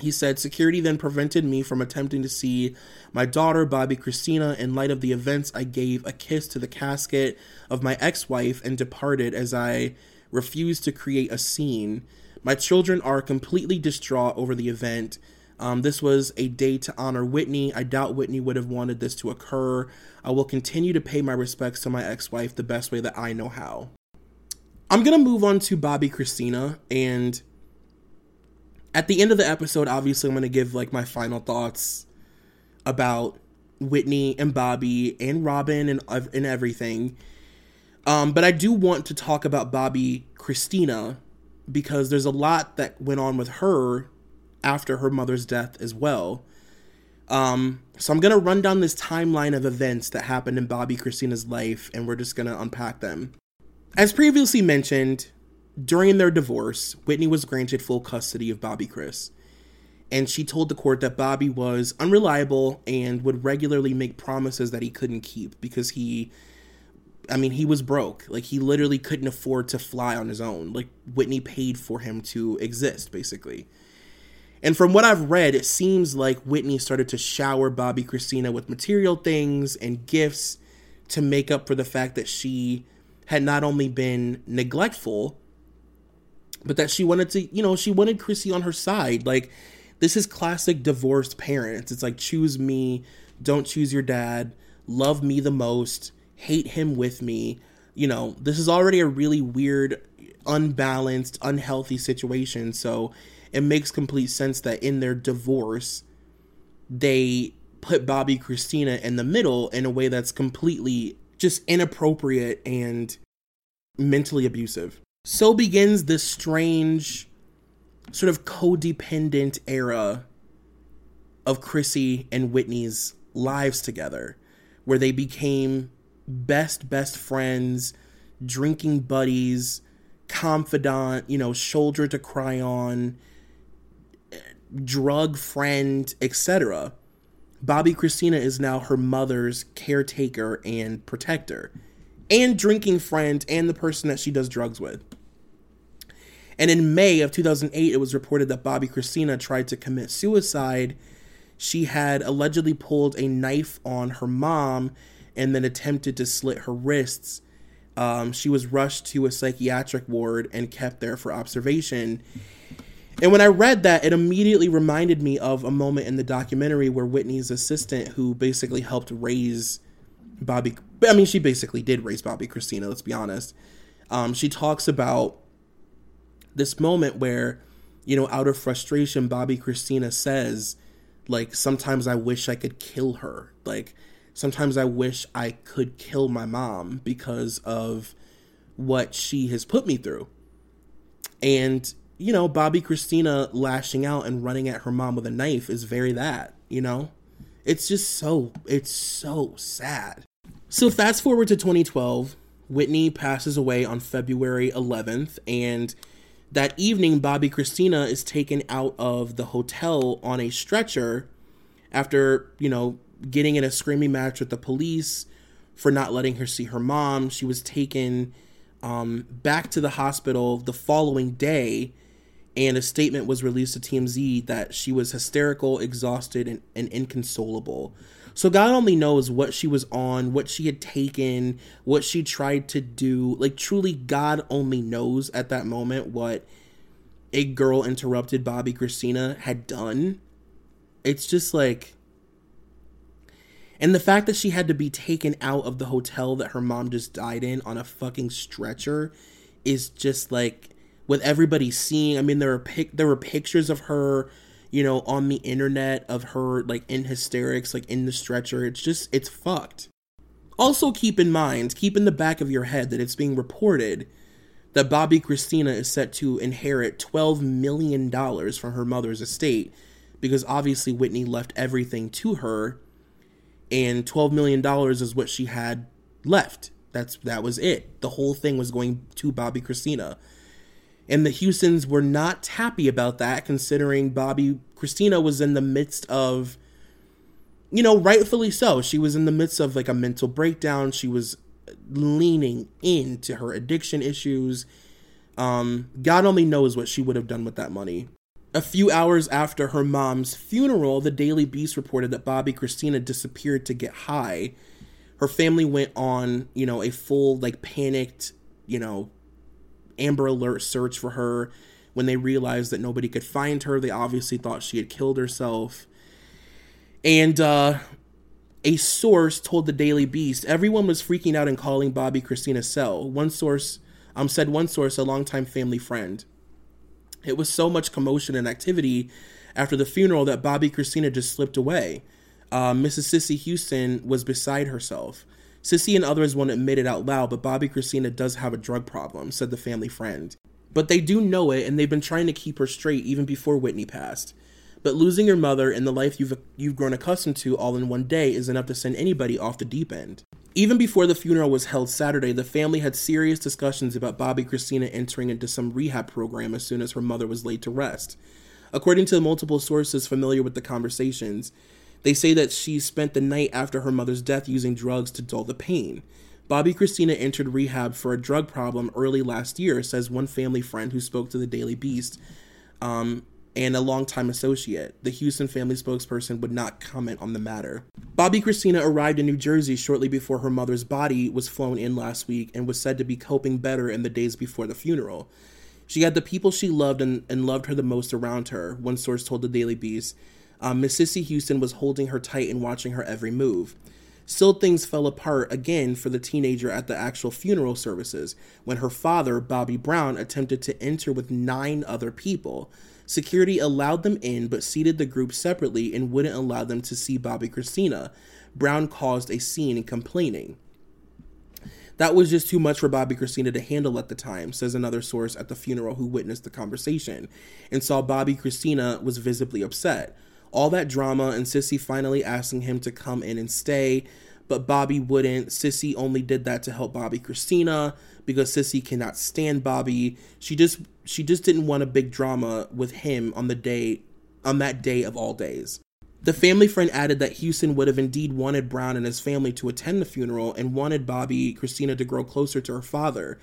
He said, Security then prevented me from attempting to see my daughter, Bobbi Kristina, In light of the events, I gave a kiss to the casket of my ex wife and departed as I refused to create a scene. My children are completely distraught over the event. Um, this was a day to honor Whitney. I doubt Whitney would have wanted this to occur. I will continue to pay my respects to my ex wife the best way that I know how. I'm going to move on to Bobbi Kristina And at the end of the episode, obviously, I'm going to give like my final thoughts about Whitney and Bobby and Robin and, and everything. Um, but I do want to talk about Bobbi Kristina because there's a lot that went on with her after her mother's death as well. Um, so I'm gonna run down this timeline of events that happened in Bobbi Kristina's life, and we're just gonna unpack them. As previously mentioned, during their divorce, Whitney was granted full custody of Bobbi Kris, and she told the court that Bobby was unreliable and would regularly make promises that he couldn't keep because he I mean, he was broke. Like he literally couldn't afford to fly on his own. Like Whitney paid for him to exist, basically. And from what I've read, it seems like Whitney started to shower Bobbi Kristina with material things and gifts to make up for the fact that she had not only been neglectful, but that she wanted to, you know, she wanted Chrissy on her side. Like, this is classic divorced parents. It's like, choose me, don't choose your dad, love me the most, hate him with me. You know, this is already a really weird, unbalanced, unhealthy situation. So it makes complete sense that in their divorce, they put Bobbi Kristina in the middle in a way that's completely just inappropriate and mentally abusive. So begins this strange, sort of codependent era of Chrissy and Whitney's lives together, where they became best, best friends, drinking buddies, confidant, you know, shoulder to cry on, drug friend, etc. Bobbi Kristina is now her mother's caretaker and protector, and drinking friend, and the person that she does drugs with. And in May of 2008, it was reported that Bobbi Kristina tried to commit suicide. She had allegedly pulled a knife on her mom and then attempted to slit her wrists. Um, she was rushed to a psychiatric ward and kept there for observation. And when I read that, it immediately reminded me of a moment in the documentary where Whitney's assistant, who basically helped raise Bobby, I mean, she basically did raise Bobbi Kristina, let's be honest. Um, she talks about this moment where, you know, out of frustration, Bobbi Kristina says, like, sometimes I wish I could kill her. Like, sometimes I wish I could kill my mom because of what she has put me through. And you know, Bobbi Kristina lashing out and running at her mom with a knife is very that, you know? It's just so, it's so sad. So, fast forward to 2012, Whitney passes away on February 11th, and that evening, Bobbi Kristina is taken out of the hotel on a stretcher after, you know, getting in a screaming match with the police for not letting her see her mom. She was taken um, back to the hospital the following day and a statement was released to TMZ that she was hysterical, exhausted, and, and, inconsolable. So God only knows what she was on, what she had taken, what she tried to do. Like, truly, God only knows at that moment what a girl interrupted Bobbi Kristina had done. It's just like. And the fact that she had to be taken out of the hotel that her mom just died in on a fucking stretcher is just like with everybody seeing. I mean, there were pic- there were pictures of her, you know, on the internet of her like in hysterics, like in the stretcher. It's just it's fucked. Also, keep in mind, keep in the back of your head that it's being reported that Bobbi Kristina is set to inherit $12 million from her mother's estate because obviously Whitney left everything to her and $12 million is what she had left. That's that was it. The whole thing was going to Bobbi Kristina. And the Houstons were not happy about that, considering Bobbi Kristina was in the midst of, you know, rightfully so. She was in the midst of like a mental breakdown. She was leaning into her addiction issues. Um, God only knows what she would have done with that money. A few hours after her mom's funeral, the Daily Beast reported that Bobbi Kristina disappeared to get high. Her family went on, you know, a full, like, panicked, you know, Amber Alert search for her. When they realized that nobody could find her, they obviously thought she had killed herself. And uh, a source told the Daily Beast everyone was freaking out and calling Bobbi Kristina cell. One source um, said one source, a longtime family friend. It was so much commotion and activity after the funeral that Bobbi Kristina just slipped away. Uh, Mrs. Cissy Houston was beside herself. Cissy and others won't admit it out loud, but Bobbi Kristina does have a drug problem, said the family friend. But they do know it, and they've been trying to keep her straight even before Whitney passed. But losing your mother and the life you've you've grown accustomed to all in one day is enough to send anybody off the deep end. Even before the funeral was held Saturday, the family had serious discussions about Bobbi Kristina entering into some rehab program as soon as her mother was laid to rest. According to multiple sources familiar with the conversations, they say that she spent the night after her mother's death using drugs to dull the pain. Bobbi Kristina entered rehab for a drug problem early last year, says one family friend who spoke to the Daily Beast um, and a longtime associate. The Houston family spokesperson would not comment on the matter. Bobbi Kristina arrived in New Jersey shortly before her mother's body was flown in last week and was said to be coping better in the days before the funeral. She had the people she loved and, and loved her the most around her, one source told the Daily Beast um, Miss Cissy Houston was holding her tight and watching her every move. Still, things fell apart again for the teenager at the actual funeral services when her father, Bobby Brown, attempted to enter with nine other people. Security allowed them in but seated the group separately and wouldn't allow them to see Bobbi Kristina. Brown caused a scene complaining. That was just too much for Bobbi Kristina to handle at the time, says another source at the funeral who witnessed the conversation and saw Bobbi Kristina was visibly upset. All that drama and Cissy finally asking him to come in and stay, but Bobby wouldn't. Cissy only did that to help Bobbi Kristina because Cissy cannot stand Bobby. She just she just didn't want a big drama with him on the day on that day of all days. The family friend added that Houston would have indeed wanted Brown and his family to attend the funeral and wanted Bobbi Kristina to grow closer to her father.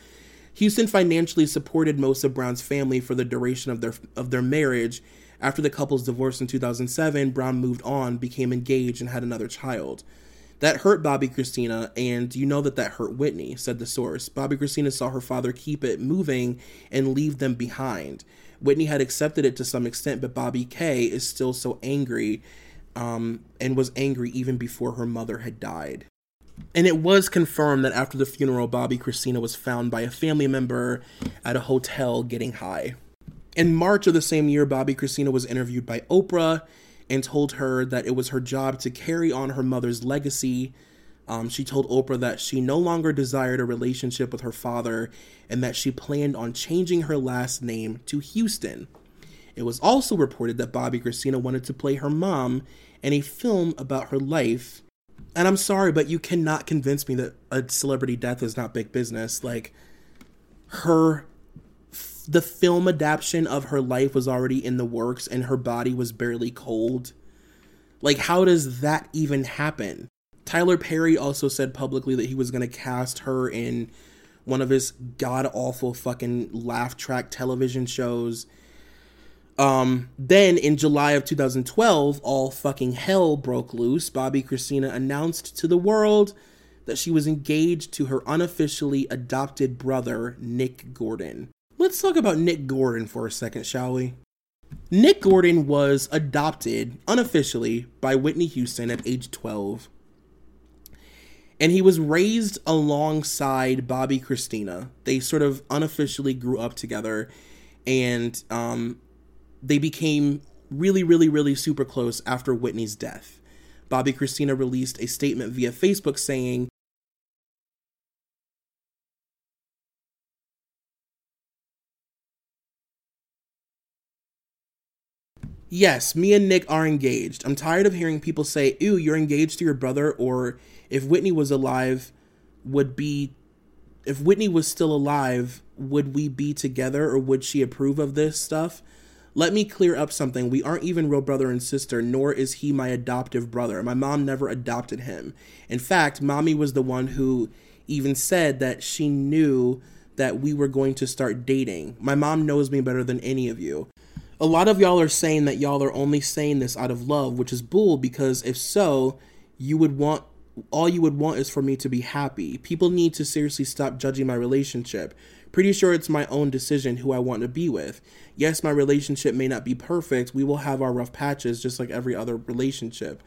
Houston financially supported most of Brown's family for the duration of their of their marriage after the couple's divorce in 2007, Brown moved on, became engaged, and had another child. That hurt Bobbi Kristina, and you know that that hurt Whitney, said the source. Bobbi Kristina saw her father keep it moving and leave them behind. Whitney had accepted it to some extent, but Bobbi K is still so angry um, and was angry even before her mother had died. And it was confirmed that after the funeral, Bobbi Kristina was found by a family member at a hotel getting high. In March of the same year, Bobbi Kristina was interviewed by Oprah and told her that it was her job to carry on her mother's legacy. Um, she told Oprah that she no longer desired a relationship with her father and that she planned on changing her last name to Houston. It was also reported that Bobbi Kristina wanted to play her mom in a film about her life. And I'm sorry, but you cannot convince me that a celebrity death is not big business. Like, her the film adaptation of her life was already in the works and her body was barely cold. Like, how does that even happen? Tyler Perry also said publicly that he was going to cast her in one of his god awful fucking laugh track television shows. Um, then in July of 2012, all fucking hell broke loose. Bobbi Kristina announced to the world that she was engaged to her unofficially adopted brother, Nick Gordon. Let's talk about Nick Gordon for a second, shall we? Nick Gordon was adopted unofficially by Whitney Houston at age 12. And he was raised alongside Bobbi Kristina. They sort of unofficially grew up together and um, they became really, really, really super close after Whitney's death. Bobbi Kristina released a statement via Facebook saying, Yes, me and Nick are engaged. I'm tired of hearing people say, ew, you're engaged to your brother, or if Whitney was alive, would be. If Whitney was still alive, would we be together or would she approve of this stuff? Let me clear up something. We aren't even real brother and sister, nor is he my adoptive brother. My mom never adopted him. In fact, mommy was the one who even said that she knew that we were going to start dating. My mom knows me better than any of you a lot of y'all are saying that y'all are only saying this out of love, which is bull because if so, you would want all you would want is for me to be happy. People need to seriously stop judging my relationship. Pretty sure it's my own decision who I want to be with. Yes, my relationship may not be perfect. We will have our rough patches just like every other relationship.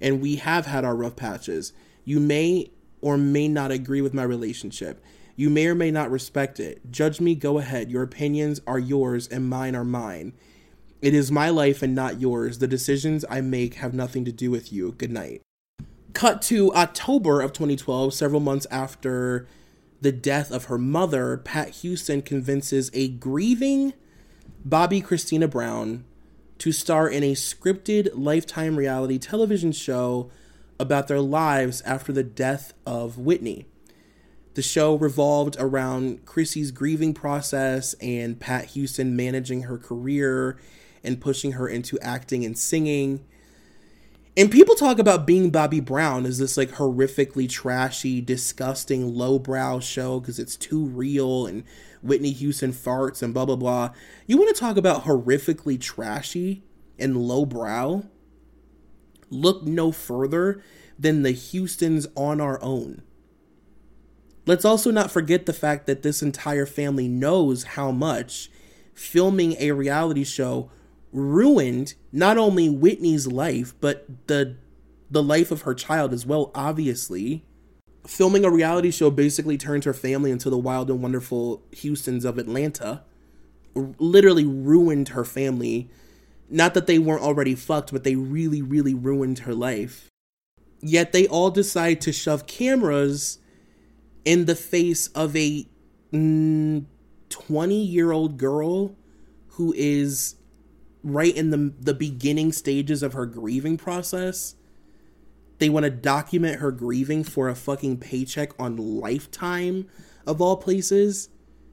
And we have had our rough patches. You may or may not agree with my relationship. You may or may not respect it. Judge me, go ahead. Your opinions are yours and mine are mine. It is my life and not yours. The decisions I make have nothing to do with you. Good night. Cut to October of 2012, several months after the death of her mother, Pat Houston convinces a grieving Bobbi Kristina Brown to star in a scripted lifetime reality television show about their lives after the death of Whitney. The show revolved around Chrissy's grieving process and Pat Houston managing her career and pushing her into acting and singing. And people talk about being Bobby Brown as this like horrifically trashy, disgusting, lowbrow show because it's too real and Whitney Houston farts and blah blah blah. You want to talk about horrifically trashy and lowbrow? Look no further than the Houstons on our own. Let's also not forget the fact that this entire family knows how much filming a reality show ruined not only Whitney's life, but the the life of her child as well, obviously. Filming a reality show basically turned her family into the wild and wonderful Houstons of Atlanta. R- literally ruined her family. Not that they weren't already fucked, but they really, really ruined her life. Yet they all decide to shove cameras in the face of a mm, 20 year old girl who is right in the the beginning stages of her grieving process. They want to document her grieving for a fucking paycheck on Lifetime of all places.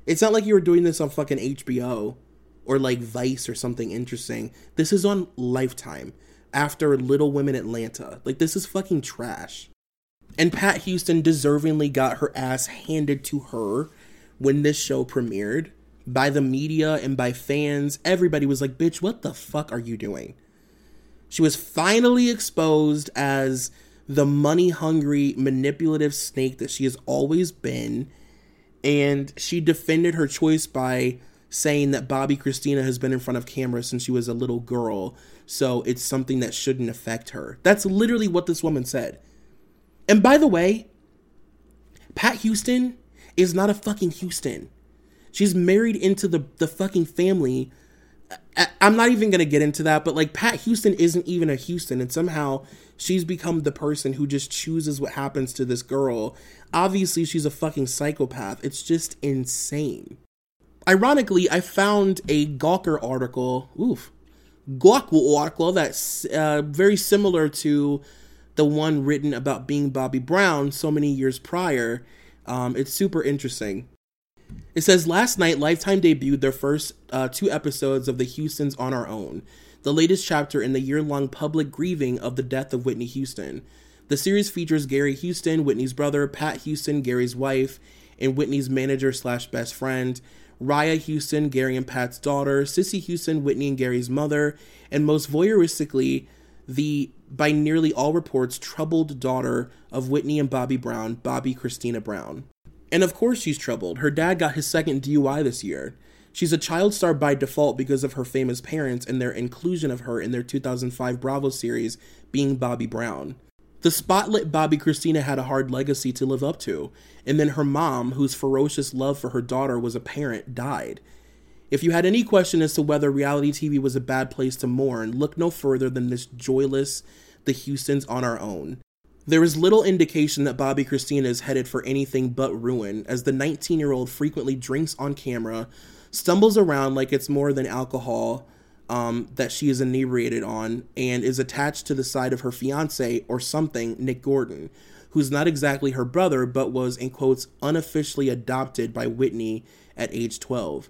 It's not like you were doing this on fucking HBO or like Vice or something interesting. This is on Lifetime after Little Women Atlanta. Like this is fucking trash. And Pat Houston deservingly got her ass handed to her when this show premiered by the media and by fans. Everybody was like, bitch, what the fuck are you doing? She was finally exposed as the money hungry, manipulative snake that she has always been. And she defended her choice by saying that Bobbi Kristina has been in front of camera since she was a little girl. So it's something that shouldn't affect her. That's literally what this woman said. And by the way, Pat Houston is not a fucking Houston. She's married into the the fucking family. I, I'm not even gonna get into that, but like Pat Houston isn't even a Houston, and somehow she's become the person who just chooses what happens to this girl. Obviously, she's a fucking psychopath. It's just insane. Ironically, I found a Gawker article. Oof, Gawker article that's uh, very similar to the one written about being Bobby Brown so many years prior. Um, it's super interesting. It says last night, Lifetime debuted their first uh, two episodes of The Houstons on Our Own, the latest chapter in the year long public grieving of the death of Whitney Houston. The series features Gary Houston, Whitney's brother, Pat Houston, Gary's wife, and Whitney's manager slash best friend, Rayah Houston, Gary and Pat's daughter, Cissy Houston, Whitney and Gary's mother, and most voyeuristically, the, by nearly all reports, troubled daughter of Whitney and Bobby Brown, Bobbi Kristina Brown. And of course she's troubled. Her dad got his second DUI this year. She's a child star by default because of her famous parents and their inclusion of her in their 2005 Bravo series, being Bobby Brown. The spotlit Bobbi Kristina had a hard legacy to live up to, and then her mom, whose ferocious love for her daughter was apparent, died. If you had any question as to whether reality TV was a bad place to mourn, look no further than this joyless The Houstons on Our Own. There is little indication that Bobbi Kristina is headed for anything but ruin, as the 19 year old frequently drinks on camera, stumbles around like it's more than alcohol um, that she is inebriated on, and is attached to the side of her fiance or something, Nick Gordon, who's not exactly her brother, but was, in quotes, unofficially adopted by Whitney at age 12.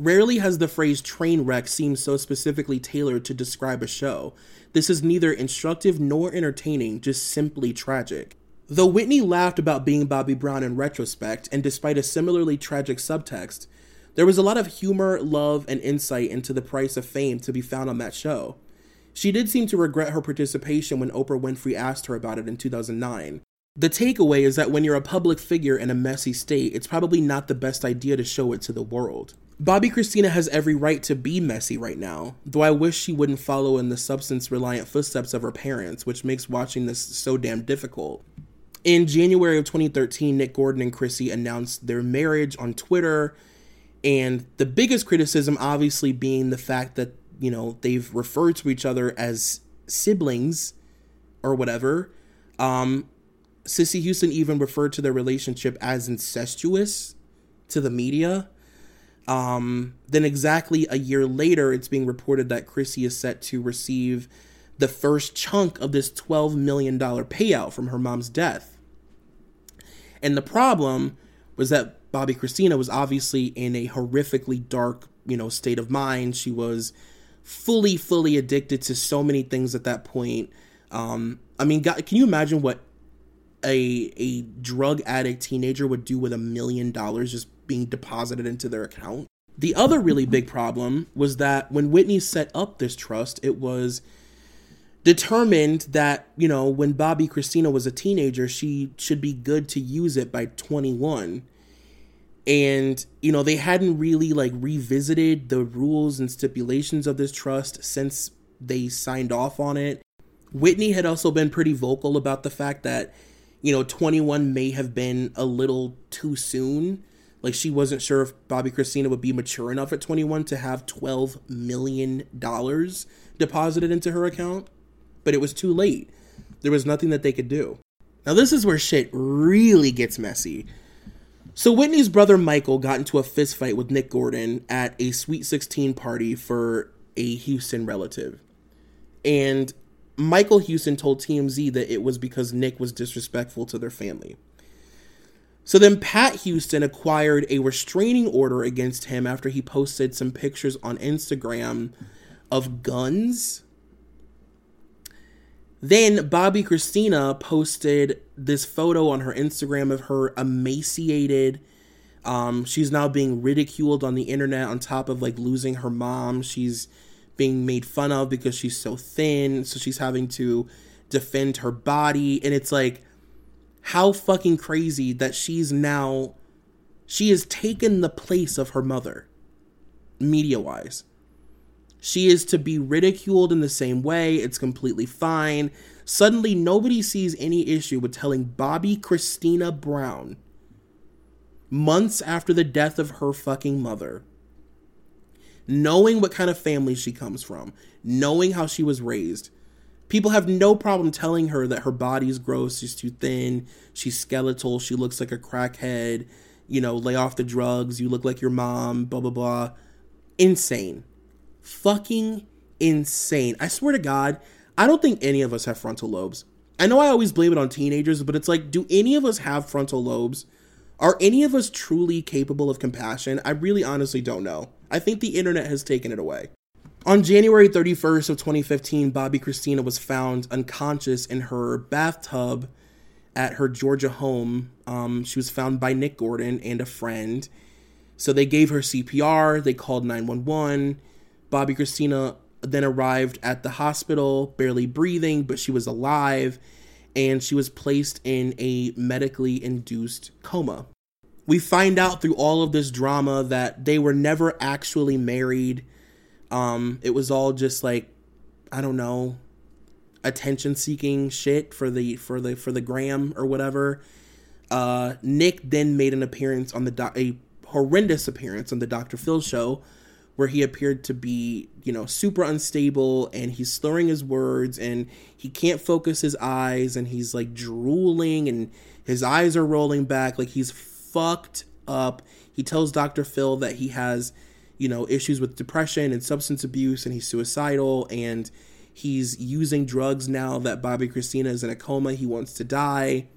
Rarely has the phrase train wreck seemed so specifically tailored to describe a show. This is neither instructive nor entertaining, just simply tragic. Though Whitney laughed about being Bobby Brown in retrospect, and despite a similarly tragic subtext, there was a lot of humor, love, and insight into the price of fame to be found on that show. She did seem to regret her participation when Oprah Winfrey asked her about it in 2009. The takeaway is that when you're a public figure in a messy state, it's probably not the best idea to show it to the world. Bobbi Kristina has every right to be messy right now, though I wish she wouldn't follow in the substance reliant footsteps of her parents, which makes watching this so damn difficult. In January of 2013, Nick Gordon and Chrissy announced their marriage on Twitter, and the biggest criticism obviously being the fact that, you know, they've referred to each other as siblings or whatever. Um, Cissy Houston even referred to their relationship as incestuous to the media. Um, then, exactly a year later, it's being reported that Chrissy is set to receive the first chunk of this $12 million payout from her mom's death. And the problem was that Bobbi Kristina was obviously in a horrifically dark, you know, state of mind. She was fully, fully addicted to so many things at that point. Um, I mean, God, can you imagine what a a drug addict teenager would do with a million dollars just being deposited into their account. The other really big problem was that when Whitney set up this trust, it was determined that, you know, when Bobbi Kristina was a teenager, she should be good to use it by 21. And, you know, they hadn't really like revisited the rules and stipulations of this trust since they signed off on it Whitney had also been pretty vocal about the fact that, you know, 21 may have been a little too soon. Like she wasn't sure if Bobbi Kristina would be mature enough at 21 to have 12 million dollars deposited into her account, but it was too late. There was nothing that they could do. Now this is where shit really gets messy. So Whitney's brother Michael got into a fistfight with Nick Gordon at a Sweet 16 party for a Houston relative. And Michael Houston told TMZ that it was because Nick was disrespectful to their family. So then Pat Houston acquired a restraining order against him after he posted some pictures on Instagram of guns. Then Bobbi Kristina posted this photo on her Instagram of her emaciated. Um, she's now being ridiculed on the internet on top of like losing her mom. She's being made fun of because she's so thin. So she's having to defend her body. And it's like, how fucking crazy that she's now, she has taken the place of her mother, media wise. She is to be ridiculed in the same way. It's completely fine. Suddenly, nobody sees any issue with telling bobbi kristina Brown, months after the death of her fucking mother, knowing what kind of family she comes from, knowing how she was raised. People have no problem telling her that her body's gross, she's too thin, she's skeletal, she looks like a crackhead, you know, lay off the drugs, you look like your mom, blah, blah, blah. Insane. Fucking insane. I swear to God, I don't think any of us have frontal lobes. I know I always blame it on teenagers, but it's like, do any of us have frontal lobes? Are any of us truly capable of compassion? I really honestly don't know. I think the internet has taken it away. On January 31st of 2015, Bobbi Kristina was found unconscious in her bathtub at her Georgia home. Um, she was found by Nick Gordon and a friend. So they gave her CPR, they called 911. Bobbi Kristina then arrived at the hospital, barely breathing, but she was alive and she was placed in a medically induced coma. We find out through all of this drama that they were never actually married. Um, it was all just like, I don't know, attention seeking shit for the for the for the gram or whatever. Uh, Nick then made an appearance on the do- a horrendous appearance on the Dr. Phil show where he appeared to be, you know, super unstable and he's slurring his words and he can't focus his eyes and he's like drooling and his eyes are rolling back like he's fucked up. He tells Dr. Phil that he has, you know, issues with depression and substance abuse and he's suicidal and he's using drugs now that Bobbi Kristina is in a coma. He wants to die.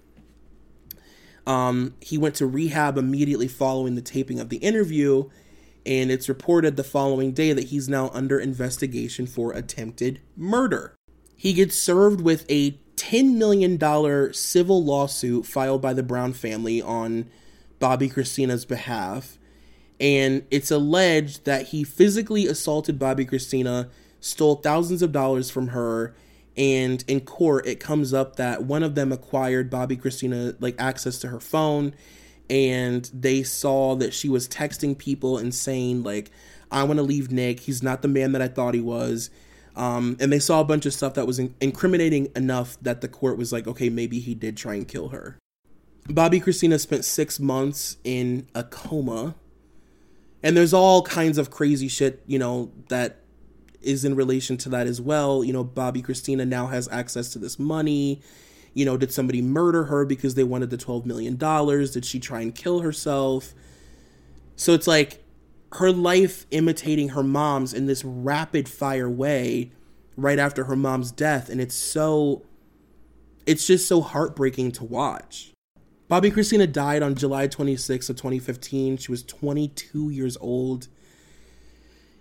Um, he went to rehab immediately following the taping of the interview and it's reported the following day that he's now under investigation for attempted murder. He gets served with a $10 million civil lawsuit filed by the Brown family on Bobbi Kristina's behalf. And it's alleged that he physically assaulted Bobbi Kristina, stole thousands of dollars from her, and in court it comes up that one of them acquired Bobbi Kristina like access to her phone and they saw that she was texting people and saying like i want to leave nick. He's not the man that i thought he was. Um, and they saw a bunch of stuff that was in- incriminating enough that the court was like okay maybe he did try and kill her. Bobbi Kristina spent six months in a coma and there's all kinds of crazy shit you know that is in relation to that as well you know bobbi kristina now has access to this money you know, did somebody murder her because they wanted the $12 million? Did she try and kill herself? So it's like her life imitating her mom's in this rapid fire way right after her mom's death. And it's so, it's just so heartbreaking to watch. Bobbi Kristina died on July 26th of 2015. She was 22 years old.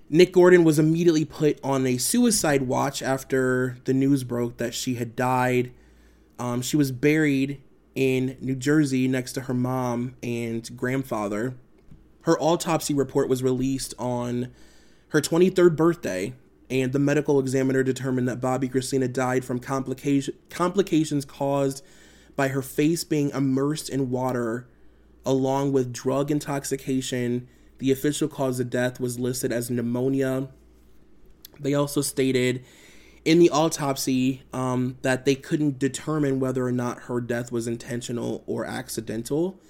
Nick Gordon was immediately put on a suicide watch after the news broke that she had died. Um, she was buried in New Jersey next to her mom and grandfather. Her autopsy report was released on her 23rd birthday, and the medical examiner determined that Bobbi Kristina died from complication, complications caused by her face being immersed in water along with drug intoxication. The official cause of death was listed as pneumonia. They also stated in the autopsy um, that they couldn't determine whether or not her death was intentional or accidental.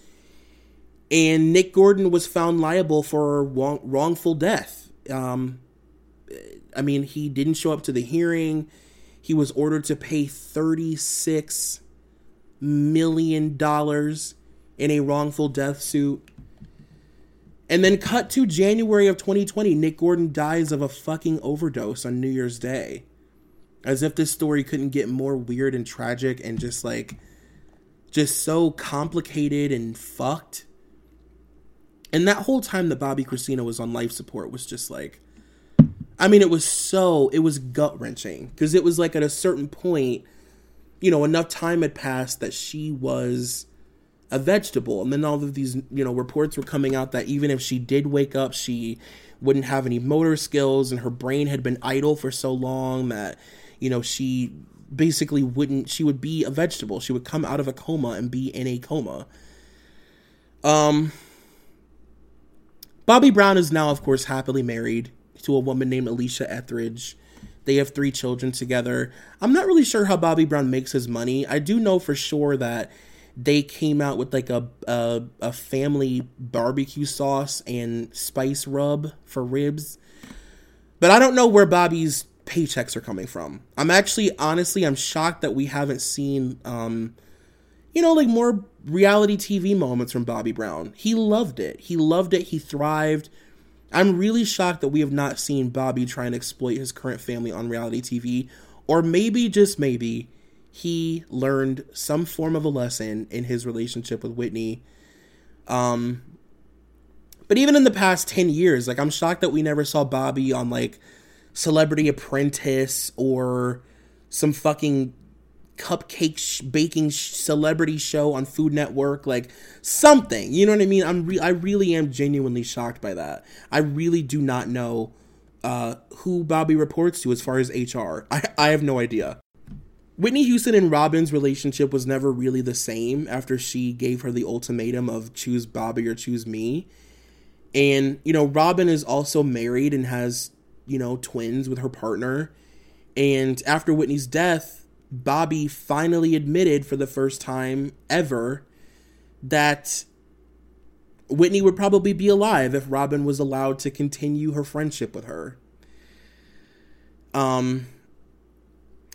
And Nick Gordon was found liable for wrong, wrongful death. Um, I mean, he didn't show up to the hearing. He was ordered to pay $36 million dollars in a wrongful death suit. And then cut to January of 2020, Nick Gordon dies of a fucking overdose on New Year's Day. As if this story couldn't get more weird and tragic and just like just so complicated and fucked. And that whole time that Bobbi Kristina was on life support was just like I mean it was so it was gut wrenching because it was like at a certain point, you know, enough time had passed that she was a vegetable. And then all of these, you know, reports were coming out that even if she did wake up, she wouldn't have any motor skills and her brain had been idle for so long that you know, she basically wouldn't she would be a vegetable. She would come out of a coma and be in a coma. Um Bobby Brown is now of course happily married to a woman named Alicia Etheredge. They have three children together. I'm not really sure how Bobby Brown makes his money. I do know for sure that they came out with like a a, a family barbecue sauce and spice rub for ribs. But I don't know where Bobby's paychecks are coming from. I'm actually honestly I'm shocked that we haven't seen um you know like more reality TV moments from Bobby Brown. He loved it. He loved it. He thrived. I'm really shocked that we have not seen Bobby try and exploit his current family on reality TV or maybe just maybe he learned some form of a lesson in his relationship with Whitney. Um but even in the past 10 years, like I'm shocked that we never saw Bobby on like Celebrity Apprentice or some fucking cupcake sh- baking sh- celebrity show on Food Network, like something. You know what I mean? I'm re- I really am genuinely shocked by that. I really do not know uh, who Bobby reports to as far as HR. I, I have no idea. Whitney Houston and Robin's relationship was never really the same after she gave her the ultimatum of choose Bobby or choose me. And, you know, Robin is also married and has you know, twins with her partner. And after Whitney's death, Bobby finally admitted for the first time ever that Whitney would probably be alive if Robin was allowed to continue her friendship with her. Um,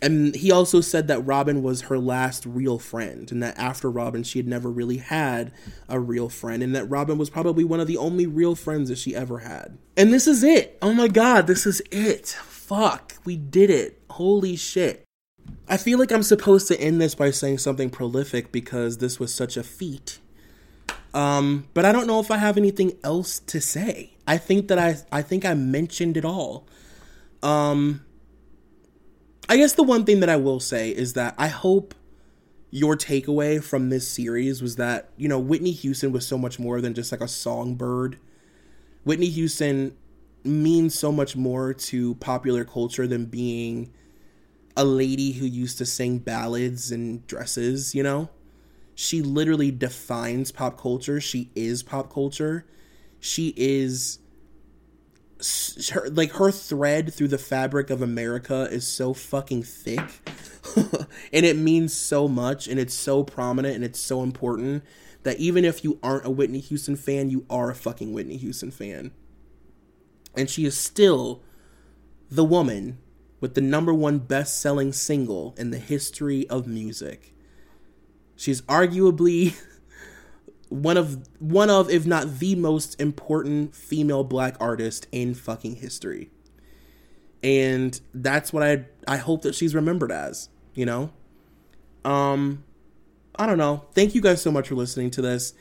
and he also said that Robin was her last real friend, and that after Robin, she had never really had a real friend, and that Robin was probably one of the only real friends that she ever had. And this is it. Oh my god, this is it. Fuck, we did it. Holy shit. I feel like I'm supposed to end this by saying something prolific because this was such a feat. Um, but I don't know if I have anything else to say. I think that I I think I mentioned it all. Um I guess the one thing that I will say is that I hope your takeaway from this series was that, you know, Whitney Houston was so much more than just like a songbird. Whitney Houston means so much more to popular culture than being a lady who used to sing ballads and dresses, you know? She literally defines pop culture. She is pop culture. She is her, like her thread through the fabric of America is so fucking thick [LAUGHS] and it means so much and it's so prominent and it's so important that even if you aren't a Whitney Houston fan, you are a fucking Whitney Houston fan. And she is still the woman with the number one best selling single in the history of music. She's arguably [LAUGHS] one of one of if not the most important female black artist in fucking history. And that's what I I hope that she's remembered as, you know? Um I don't know. Thank you guys so much for listening to this.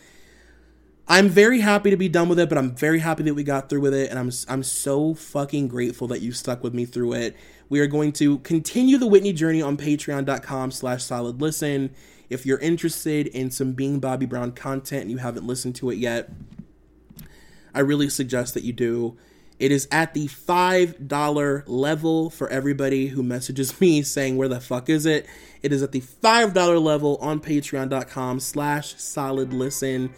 I'm very happy to be done with it, but I'm very happy that we got through with it and I'm I'm so fucking grateful that you stuck with me through it. We are going to continue the Whitney journey on patreon.com slash solid listen. If you're interested in some Being Bobby Brown content and you haven't listened to it yet, I really suggest that you do. It is at the $5 level for everybody who messages [LAUGHS] me saying, where the fuck is it? It is at the $5 level on patreon.com slash solid listen.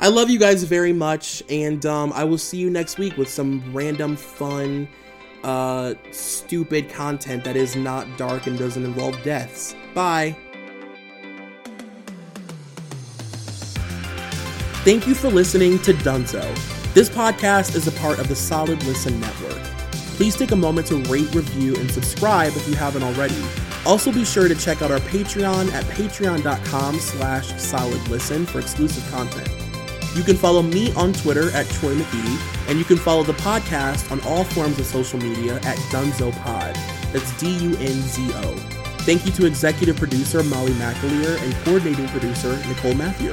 I love you guys very much, and um, I will see you next week with some random fun uh, stupid content that is not dark and doesn't involve deaths. Bye. Thank you for listening to Dunzo. This podcast is a part of the Solid Listen Network. Please take a moment to rate, review, and subscribe if you haven't already. Also be sure to check out our Patreon at patreon.com slash solidlisten for exclusive content. You can follow me on Twitter at Troy McEady, and you can follow the podcast on all forms of social media at Dunzo Pod. That's D-U-N-Z-O. Thank you to executive producer Molly McAleer and coordinating producer Nicole Matthew.